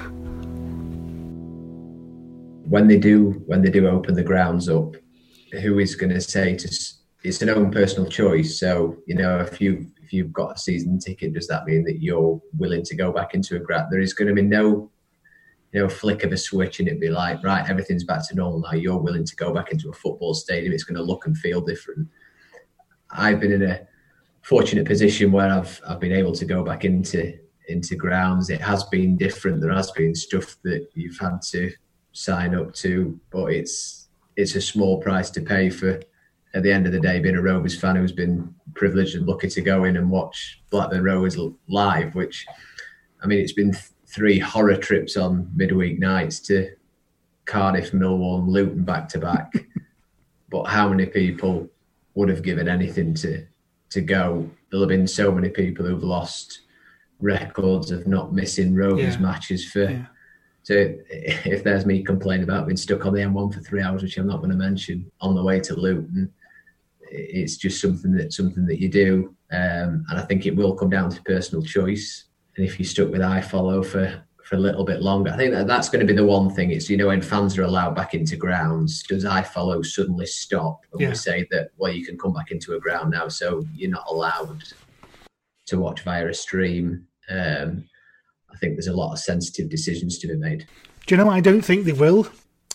when they do when they do open the grounds up, who is going to say to s- it's an own personal choice. So you know, if you if you've got a season ticket, does that mean that you're willing to go back into a ground? There is going to be no you know flick of a switch and it'd be like right, everything's back to normal now. You're willing to go back into a football stadium. It's going to look and feel different. I've been in a fortunate position where I've I've been able to go back into into grounds. It has been different. There has been stuff that you've had to sign up to, but it's it's a small price to pay for. At the end of the day, being a Rovers fan who's been privileged and lucky to go in and watch Blackburn Rovers live, which I mean, it's been th- three horror trips on midweek nights to Cardiff, Millwall, and Luton back to back. but how many people would have given anything to to go? There'll have been so many people who've lost records of not missing Rovers Yeah. matches for. So if there's me complaining about being stuck on the M1 for three hours, which I'm not going to mention, on the way to Luton, it's just something that something that you do, um, and I think it will come down to personal choice. And if you're stuck with iFollow for for a little bit longer, I think that that's going to be the one thing. It's you know when fans are allowed back into grounds, does iFollow suddenly stop and Yeah. we say that well you can come back into a ground now, so you're not allowed to watch via a stream. Um, I think there's a lot of sensitive decisions to be made. Do you know? I don't think they will.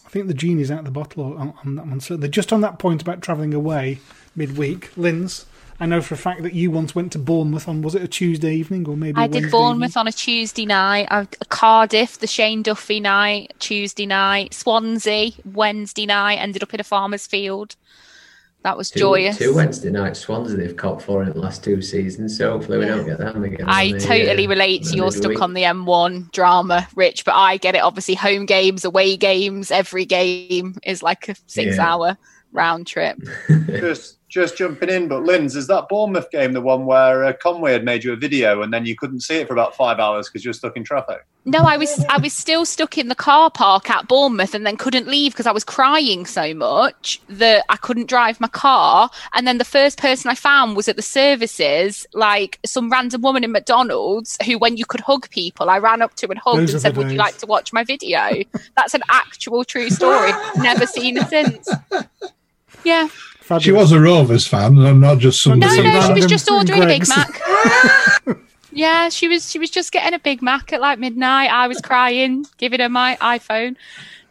I think the genie's out of the bottle on, on that one. So they're just on that point about travelling away midweek. Linz, I know for a fact that you once went to Bournemouth on was it a Tuesday evening or maybe I a did Wednesday Bournemouth on a Tuesday night, I, Cardiff, the Shane Duffy night, Tuesday night, Swansea, Wednesday night, ended up in a farmer's field. That was Two, joyous. Two Wednesday night Swansea they've caught four in the last two seasons, so hopefully we don't get them again. I the, totally uh, relate to the your midweek. stuck on the M1 drama, Rich, but I get it. Obviously, home games, away games, every game is like a six Yeah. hour round trip. just just jumping in, but Linz, is that Bournemouth game the one where uh, Conway had made you a video and then you couldn't see it for about five hours because you were stuck in traffic? No, I was I was still stuck in the car park at Bournemouth and then couldn't leave because I was crying so much that I couldn't drive my car. And then the first person I found was at the services, like some random woman in McDonald's who, when you could hug people, I ran up to and hugged Those and said, the "Would you like to watch my video?" That's an actual true story. Never seen it since. Yeah. She was a Rovers fan, and not just some. No, no, she was just ordering a Big Mac. yeah, she was she was just getting a Big Mac at like midnight. I was crying, giving her my iPhone.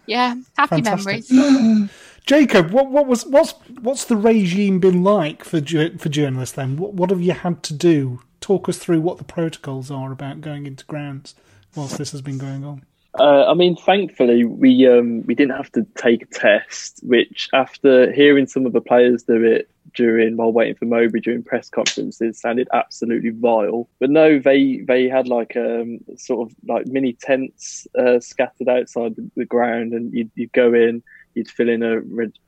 Yeah, happy Fantastic. memories. Jaquob, what what was what's what's the regime been like for jour- for journalists then? What what have you had to do? Talk us through what the protocols are about going into grounds whilst this has been going on. Uh, I mean, thankfully, we um, we didn't have to take a test. Which, after hearing some of the players do it during while waiting for Mowbray during press conferences, sounded absolutely vile. But no, they they had like um, sort of like mini tents uh, scattered outside the, the ground, and you'd, you'd go in, you'd fill in a,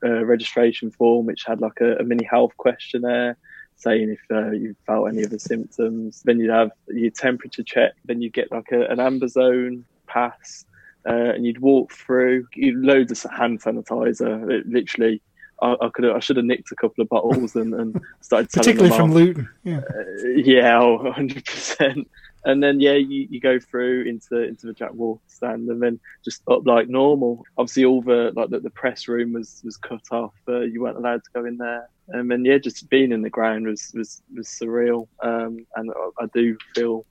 a registration form which had like a, a mini health questionnaire saying if uh, you felt any of the symptoms. Then you'd have your temperature check. Then you get like a, an amber zone pass, uh, and you'd walk through. You'd loads of hand sanitizer. It, literally, I, I could I should have nicked a couple of bottles and, and started Particularly from off. Luton. Yeah. Uh, yeah, oh, hundred percent. And then yeah, you, you go through into into the Jack Walker stand, and then just up like normal. Obviously, all the like the, the press room was was cut off. Uh, you weren't allowed to go in there. And then yeah, just being in the ground was was was surreal. Um, and I, I do feel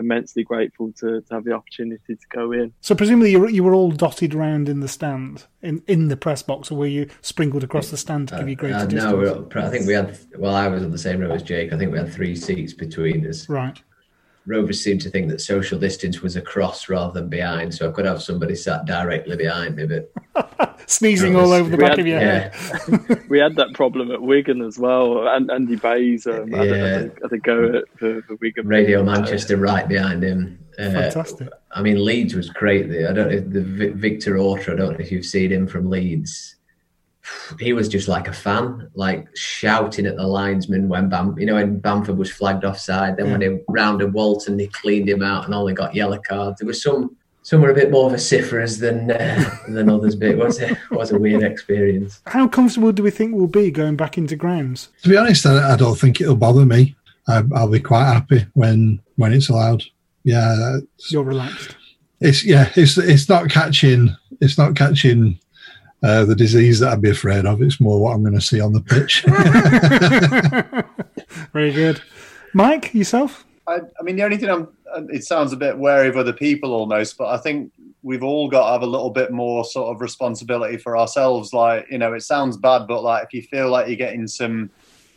immensely grateful to, to have the opportunity to go in. So presumably you were, you were all dotted around in the stand in in the press box, or were you sprinkled across the stand to give you greater Uh, distance? no, we're, I think we had. Well, I was on the same row as Jake. I think we had three seats between us. Right. Rovers seemed to think that social distance was across rather than behind, so I could have somebody sat directly behind me. But Sneezing all over the We back had- of your yeah. head. we had that problem at Wigan as well. And Andy Bays um, had, a, had, had a go at for, for Wigan. Radio Manchester right behind him. Uh, Fantastic. I mean, Leeds was great. there. I don't know the Victor Orta. I don't know if you've seen him from Leeds. He was just like a fan, like shouting at the linesman when Bam, you know, when Bamford was flagged offside. Then when he rounded Walton, he cleaned him out and only got yellow cards. There was some some were a bit more vociferous than uh, than others, but it was a, was a weird experience. How comfortable do we think we'll be going back into grounds? To be honest, I, I don't think it'll bother me. I, I'll be quite happy when when it's allowed. Yeah, You're relaxed. it's yeah, it's it's not catching it's not catching uh, the disease that I'd be afraid of. It's more what I'm going to see on the pitch. Very good. Mike, yourself? I, I mean, the only thing I'm, uh, it sounds a bit wary of other people almost, but I think we've all got to have a little bit more sort of responsibility for ourselves. Like, you know, it sounds bad, but like if you feel like you're getting some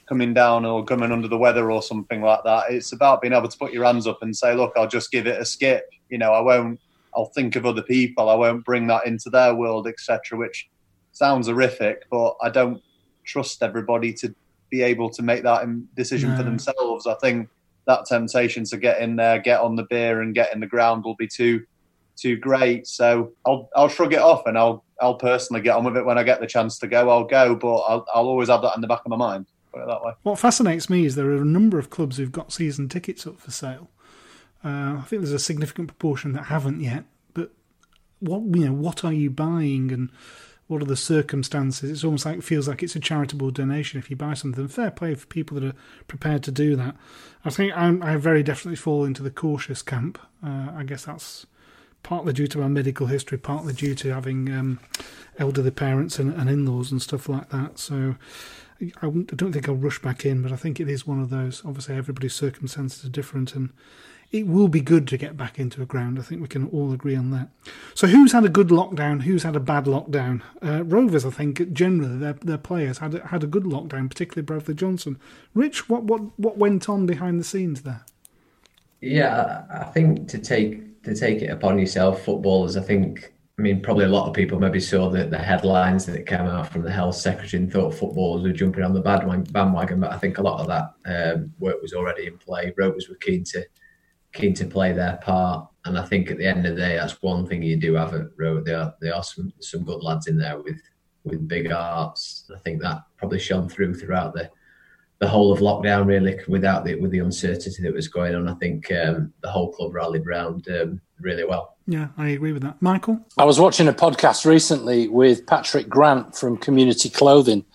coming down or coming under the weather or something like that, it's about being able to put your hands up and say, look, I'll just give it a skip. You know, I won't, I'll think of other people. I won't bring that into their world, etc., which sounds horrific, but I don't trust everybody to be able to make that decision for themselves. I think that temptation to get in there, get on the beer, and get in the ground will be too too great. So I'll I'll shrug it off and I'll I'll personally get on with it when I get the chance to go. I'll go, but I'll I'll always have that in the back of my mind. Put it that way. What fascinates me is there are a number of clubs who've got season tickets up for sale. Uh, I think there's a significant proportion that haven't yet. But what you know, what are you buying and what are the circumstances? It's almost like feels like it's a charitable donation if you buy something. Fair play for people that are prepared to do that. I think I'm, I very definitely fall into the cautious camp. Uh, I guess that's partly due to my medical history, partly due to having um, elderly parents and, and in-laws and stuff like that. So I, I don't think I'll rush back in, but I think it is one of those. Obviously, everybody's circumstances are different, and it will be good to get back into a ground. I think we can all agree on that. So, who's had a good lockdown? Who's had a bad lockdown? Uh, Rovers, I think, generally their their players had a, had a good lockdown, particularly Bradley Johnson. Rich, what what what went on behind the scenes there? Yeah, I think to take to take it upon yourself, footballers. I think. I mean, probably a lot of people maybe saw the, the headlines that came out from the health secretary and thought footballers were jumping on the bandwagon. But I think a lot of that um, work was already in play. Rovers were keen to keen to play their part. And I think at the end of the day, that's one thing you do have at Row. There are there are some some good lads in there with with big hearts. I think that probably shone through throughout the the whole of lockdown, really, without the with the uncertainty that was going on. I think um, the whole club rallied round um, really well. Yeah, I agree with that. Michael? I was watching a podcast recently with Patrick Grant from Community Clothing,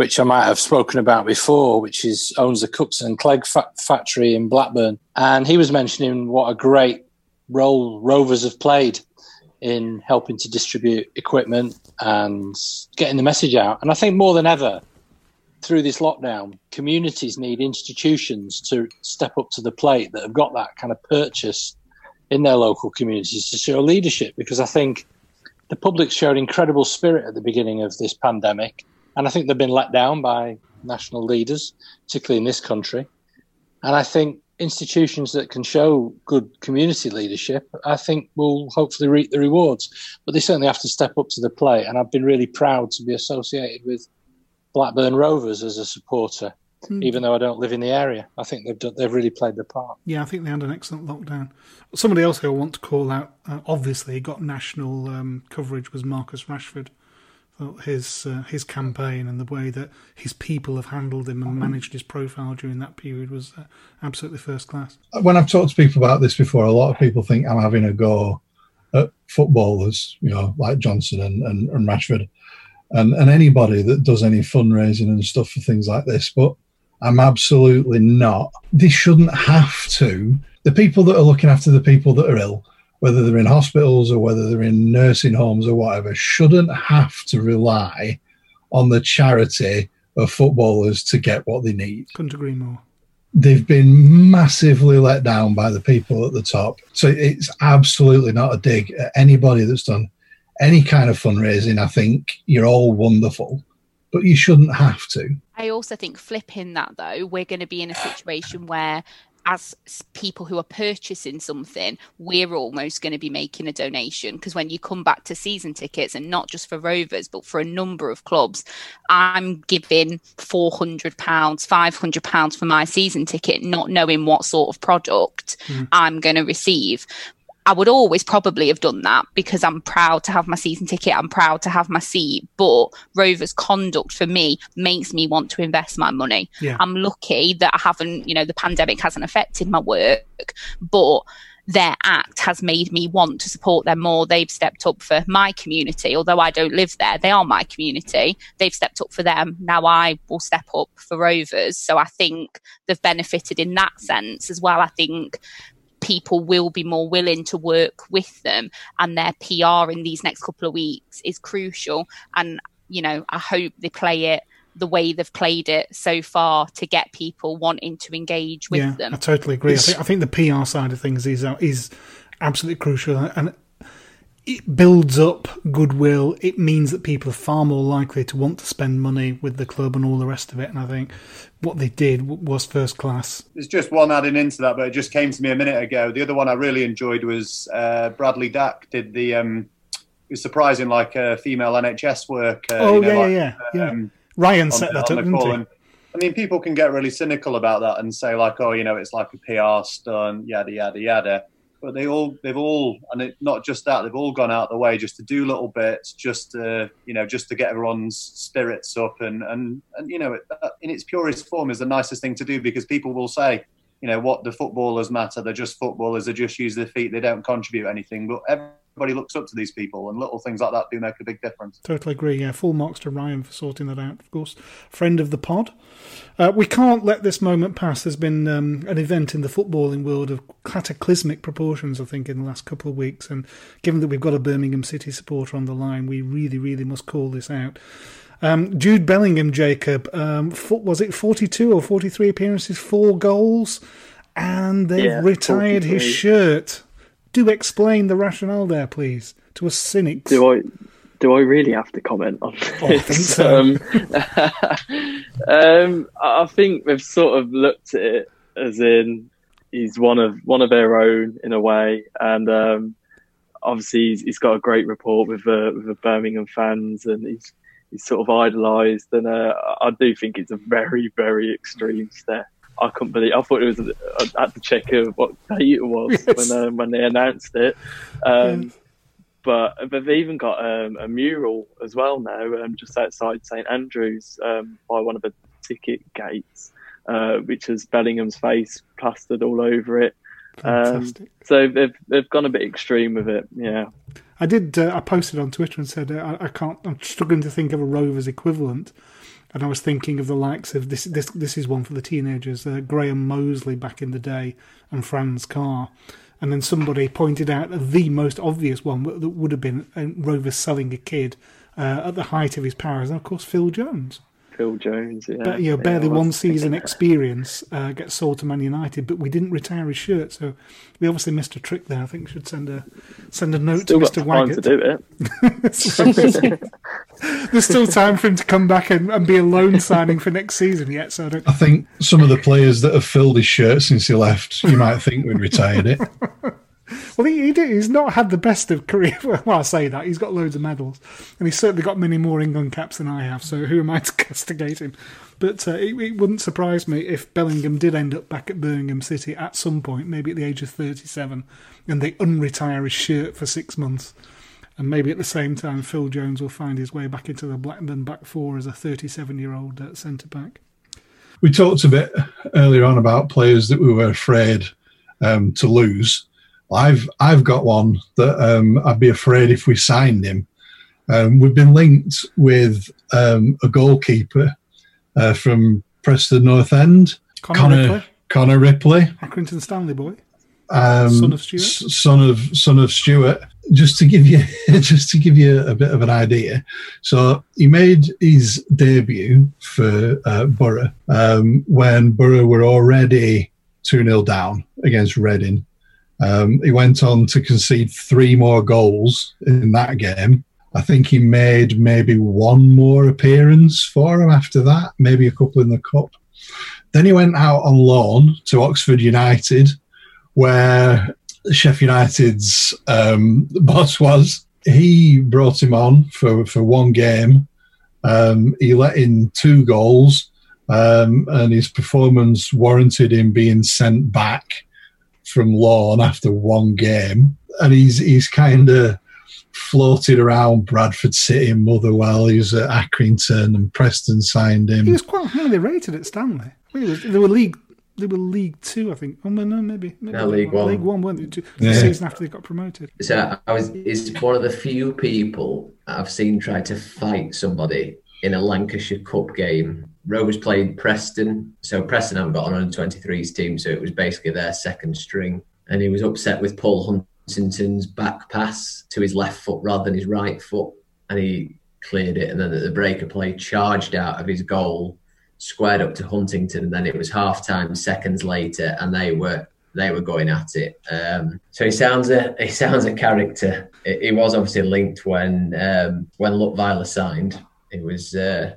which I might have spoken about before, which is owns the Cookson and Clegg fa- factory in Blackburn, and he was mentioning what a great role Rovers have played in helping to distribute equipment and getting the message out. And I think more than ever, through this lockdown, communities need institutions to step up to the plate that have got that kind of purchase in their local communities to show leadership. Because I think the public showed incredible spirit at the beginning of this pandemic, and I think they've been let down by national leaders, particularly in this country. And I think institutions that can show good community leadership, I think will hopefully reap the rewards. But they certainly have to step up to the plate. And I've been really proud to be associated with Blackburn Rovers as a supporter, Hmm. even though I don't live in the area. I think they've done, they've really played their part. Yeah, I think they had an excellent lockdown. Somebody else who I want to call out, uh, obviously, got national um, coverage was Marcus Rashford. His uh, his campaign and the way that his people have handled him and managed his profile during that period was uh, absolutely first class. when I've talked to people about this before, a lot of people think I'm having a go at footballers, you know, like Johnson and, and, and Rashford, and, and anybody that does any fundraising and stuff for things like this. But I'm absolutely not. They shouldn't have to. The people that are looking after the people that are ill, whether they're in hospitals or whether they're in nursing homes or whatever, shouldn't have to rely on the charity of footballers to get what they need Couldn't agree more. they've been massively let down by the people at the top. So it's absolutely not a dig at anybody that's done any kind of fundraising. I think you're all wonderful, but you shouldn't have to. I also think flipping that though, we're going to be in a situation where as people who are purchasing something, we're almost going to be making a donation because when you come back to season tickets and not just for Rovers but for a number of clubs, I'm giving 400 pounds, 500 pounds for my season ticket not knowing what sort of product Mm. I'm going to receive. I would always probably have done that because I'm proud to have my season ticket. I'm proud to have my seat. But Rover's conduct for me makes me want to invest my money. Yeah. I'm lucky that I haven't, you know, the pandemic hasn't affected my work, but their act has made me want to support them more. They've stepped up for my community. Although I don't live there, they are my community. They've stepped up for them. Now I will step up for Rovers. So I think they've benefited in that sense as well. I think people will be more willing to work with them and their PR in these next couple of weeks is crucial. And, you know, I hope they play it the way they've played it so far to get people wanting to engage with yeah, them. I totally agree. I think, I think the PR side of things is uh, is absolutely crucial, and it builds up goodwill. It means that people are far more likely to want to spend money with the club and all the rest of it. And I think what they did was first class. There's just one adding into that, but it just came to me a minute ago. The other one I really enjoyed was uh, Bradley Dack did the. Um, it was surprising, like uh, female NHS work. Uh, oh you know, yeah, like, yeah, yeah, um, Ryan on set that up, didn't he? And, I mean, people can get really cynical about that and say like, oh, you know, it's like a PR stunt, yada yada yada. But they all they've all and it, not just that they've all gone out of the way just to do little bits just to you know just to get everyone's spirits up and and and you know uh, in its purest form is the nicest thing to do because people will say you know what the footballers matter they're just footballers they just use their feet they don't contribute anything. But everybody looks up to these people and little things like that do make a big difference Totally agree. Yeah, full marks to Ryan for sorting that out. Of course, friend of the pod. Uh, we can't let this moment pass. There's been um, an event in the footballing world of cataclysmic proportions, I think, in the last couple of weeks. And given that we've got a Birmingham City supporter on the line, we really, really must call this out. Um, Jude Bellingham, Jaquob, um, fo- was it 42 or 43 appearances, four goals, and they've Yeah, retired his shirt. Do explain the rationale there, please, to us cynics. Do I do I really have to comment on this? Oh, I think so. Um, um, I think they've sort of looked at it as in he's one of one of their own in a way, and um, obviously he's, he's got a great rapport with the with the Birmingham fans, and he's he's sort of idolised, and uh, I do think it's a very very extreme step. I couldn't believe. I thought it was. I had to check uh, what date it was Yes. when uh, when they announced it. Um, but but they've even got um, a mural as well now, um, just outside St Andrews, um, by one of the ticket gates, uh, which has Bellingham's face plastered all over it. Um, so they've they've gone a bit extreme with it, yeah. I did. Uh, I posted on Twitter and said uh, I, I can't. I'm struggling to think of a Rovers equivalent, and I was thinking of the likes of this. This this is one for the teenagers. Uh, Graham Mosley back in the day, and Franz Carr, and then somebody pointed out the most obvious one that would have been uh, Rovers selling a kid uh, at the height of his powers, and of course Phil Jones. Phil Jones, yeah. But, you know, barely I was one season experience uh, gets sold to Man United, but we didn't retire his shirt, so we obviously missed a trick there. I think we should send a send a note Still to got Mr. time Waggott. to do it. There's still time for him to come back and, and be a loan signing for next season yet, so I don't. I think some of the players that have filled his shirt since he left, you might think we'd retired it. Well, he, he did, he's not had the best of career. Well, I say that he's got loads of medals, and he's certainly got many more England caps than I have. So who am I to castigate him? But uh, it, it wouldn't surprise me if Bellingham did end up back at Birmingham City at some point, maybe at the age of thirty-seven, and they unretire his shirt for six months. And maybe at the same time, Phil Jones will find his way back into the Blackburn back four as a 37 year old uh, centre back. We talked a bit earlier on about players that we were afraid um, to lose. I've I've got one that um, I'd be afraid if we signed him. Um, we've been linked with um, a goalkeeper uh, from Preston North End, Connor Ripley. Connor Ripley, Accrington Stanley boy. um, Son of Stuart? s- son of son of Stuart. Just to give you just to give you a bit of an idea, so he made his debut for uh, Borough um, when Borough were already two 0 down against Reading. Um, he went on to concede three more goals in that game. I think he made maybe one more appearance for him after that, maybe a couple in the cup. Then he went out on loan to Oxford United, where Sheffield United's um, boss was. He brought him on for, for one game. Um, he let in two goals, um, and his performance warranted him being sent back from loan after one game. And he's he's kind of floated around Bradford City and Motherwell. He was at Accrington, and Preston signed him. He was quite highly rated at Stanley. I think was, they were league. They were League Two, I think. Oh no, no, maybe. maybe No, League One. League One, weren't they? The Yeah. season after they got promoted. So I was is one of the few people I've seen try to fight somebody in a Lancashire Cup game. Rovers played Preston, so Preston haven't got an under 23s team, so it was basically their second string. And he was upset with Paul Huntington's back pass to his left foot rather than his right foot, and he cleared it. And then at the break of play, charged out of his goal, squared up to Huntington, and then it was half time seconds later, and they were they were going at it. Um, so he sounds a he sounds a character. He was obviously linked when um, when Leutwiler signed. It was uh,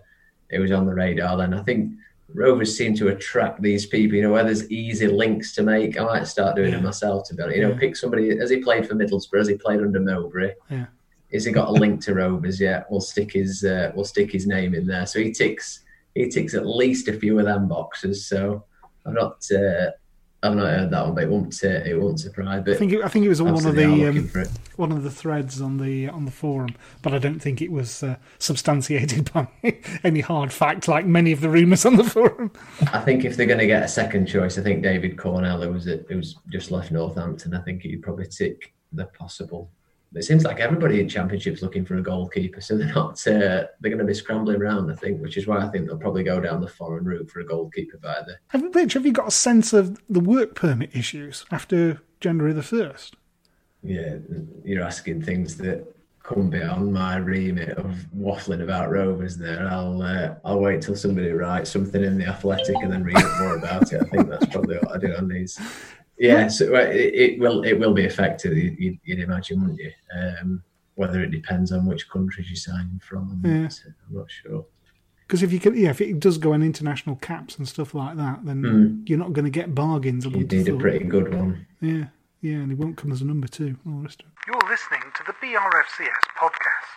it was on the radar then. I think Rovers seem to attract these people. You know, where there's easy links to make. I might start doing Yeah. it myself. To be honest, you know, Yeah. pick somebody. Has he played for Middlesbrough? Has he played under Mowbray? Yeah. Has he got a link to Rovers yet? We'll stick his uh, we'll stick his name in there. So he ticks he ticks at least a few of them boxes. So I'm not uh, I've not heard that one, but it won't. It won't surprise. But I think it, I think it was on one of the um, looking for it. one of the threads on the on the forum, but I don't think it was uh, substantiated by any hard fact like many of the rumours on the forum. I think if they're going to get a second choice, I think David Cornell, who was it, who was just left Northampton, I think he'd probably tick the possible. It seems like everybody in Championship's looking for a goalkeeper, so they're not. Uh, they're going to be scrambling around, I think, which is why I think they'll probably go down the foreign route for a goalkeeper by the. Have, Rich, have you got a sense of the work permit issues after January the first? Yeah, you're asking things that come beyond my remit of waffling about Rovers. There, I'll uh, I'll wait till somebody writes something in the Athletic and then read more about it. I think that's probably what I do on these. Yeah, so uh, it, it will it will be affected. you- You'd, you'd imagine, wouldn't you? Um, whether it depends on which countries you're signing from, I'm, Yeah. not, I'm not sure. Because if you can, yeah, if it does go on international caps and stuff like that, then Mm. you're not going to get bargains. You would need a pretty good one. Yeah, yeah, and it won't come as a number two. All the rest of it. You're listening to the BRFCS podcast.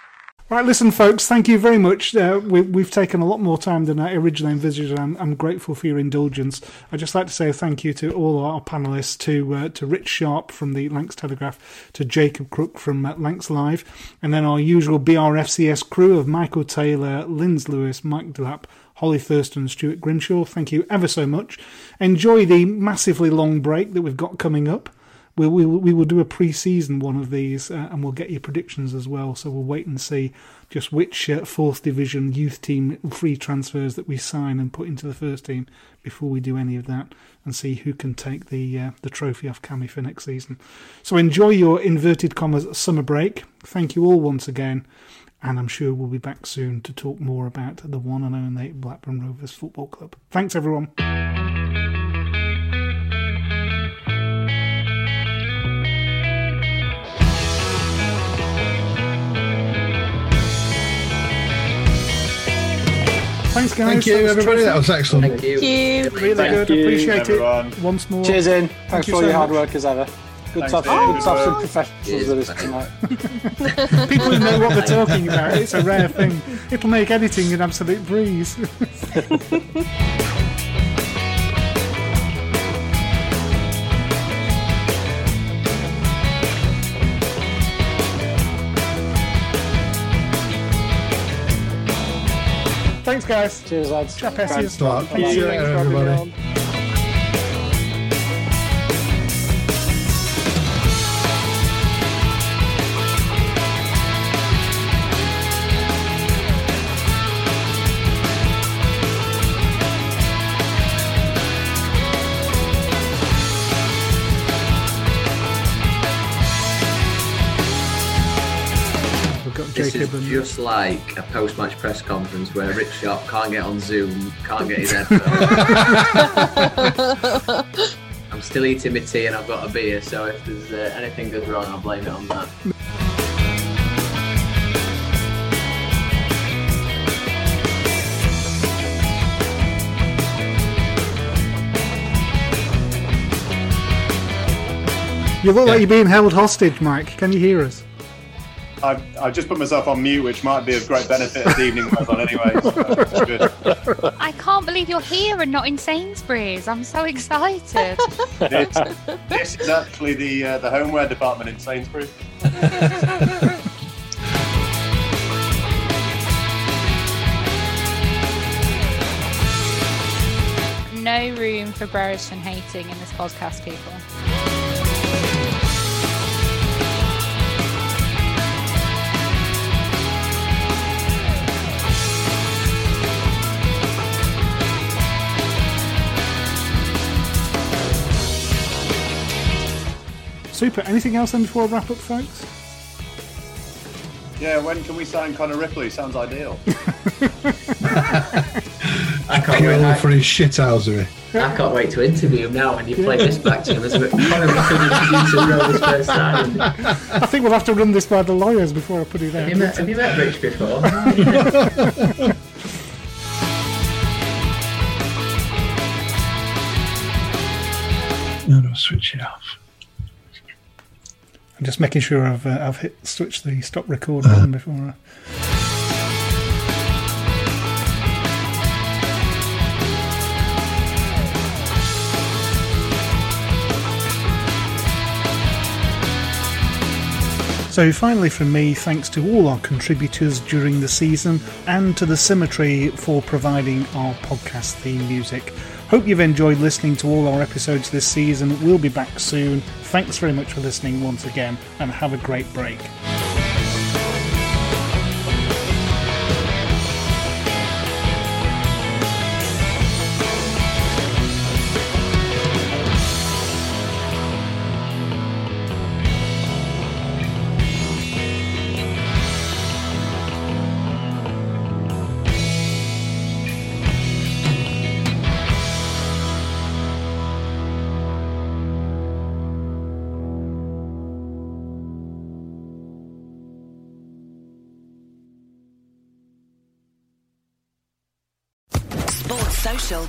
Right, listen, folks. Thank you very much. Uh, we, we've taken a lot more time than I originally envisaged. and I'm, I'm grateful for your indulgence. I'd just like to say thank you to all our panelists, to uh, to Rich Sharpe from the Lancs Telegraph, to Jaquob Crooke from uh, Lancs Live, and then our usual BRFCS crew of Michael Taylor, Linz Lewis, Mike Delap, Hollie Thurston, and Stuart Grimshaw. Thank you ever so much. Enjoy the massively long break that we've got coming up. We, we, we will do a pre-season one of these, uh, and we'll get your predictions as well. So we'll wait and see just which uh, fourth division youth team free transfers that we sign and put into the first team before we do any of that, and see who can take the uh, the trophy off Cami for next season. So enjoy your inverted commas summer break. Thank you all once again, and I'm sure we'll be back soon to talk more about the one and only Blackburn Rovers Football Club. Thanks everyone. Thanks, guys. Thank you, everybody. That was excellent. Thank you. Really Thank good. you, Appreciate everyone. it. Once more. Cheers, in. Thank Thanks you for all so your hard work as ever. Good stuff, to have, good to have some Bye. professionals with us tonight. People who know what they're talking about. It's a rare thing. It'll make editing an absolute breeze. Thanks, guys. Cheers, lads. Chat Thanks Pessies. a lot. Thank is just like a post-match press conference where Rich Sharpe can't get on Zoom, can't get his headphones. I'm still eating my tea and I've got a beer, so if there's uh, anything goes wrong, I'll blame it on that. You look like you're being held hostage, Mike. Can you hear us? I've, I've just put myself on mute, which might be of great benefit this evening goes on anyway. So good. I can't believe you're here and not in Sainsbury's. I'm so excited. This, this is actually the uh, the homeware department in Sainsbury's. no room for Brereton hating in this podcast, people. Super. Anything else then before I wrap up, folks? Yeah, when can we sign Connor Ripley? Sounds ideal. I can't, You're wait, I, for his shithousery. Eh? I can't wait to interview him now when you play this back to him as a Connor Ripley introducing Rovers first signing. Have I think we'll have to run this by the lawyers before I put it out. you met, have you met Rich before? No, no, switch it off. I'm just making sure I've uh, I've hit switched the stop record uh-huh. button before. I... So, finally, from me, thanks to all our contributors during the season and to the Symmetry for providing our podcast theme music. Hope you've enjoyed listening to all our episodes this season. We'll be back soon. Thanks very much for listening once again, and have a great break.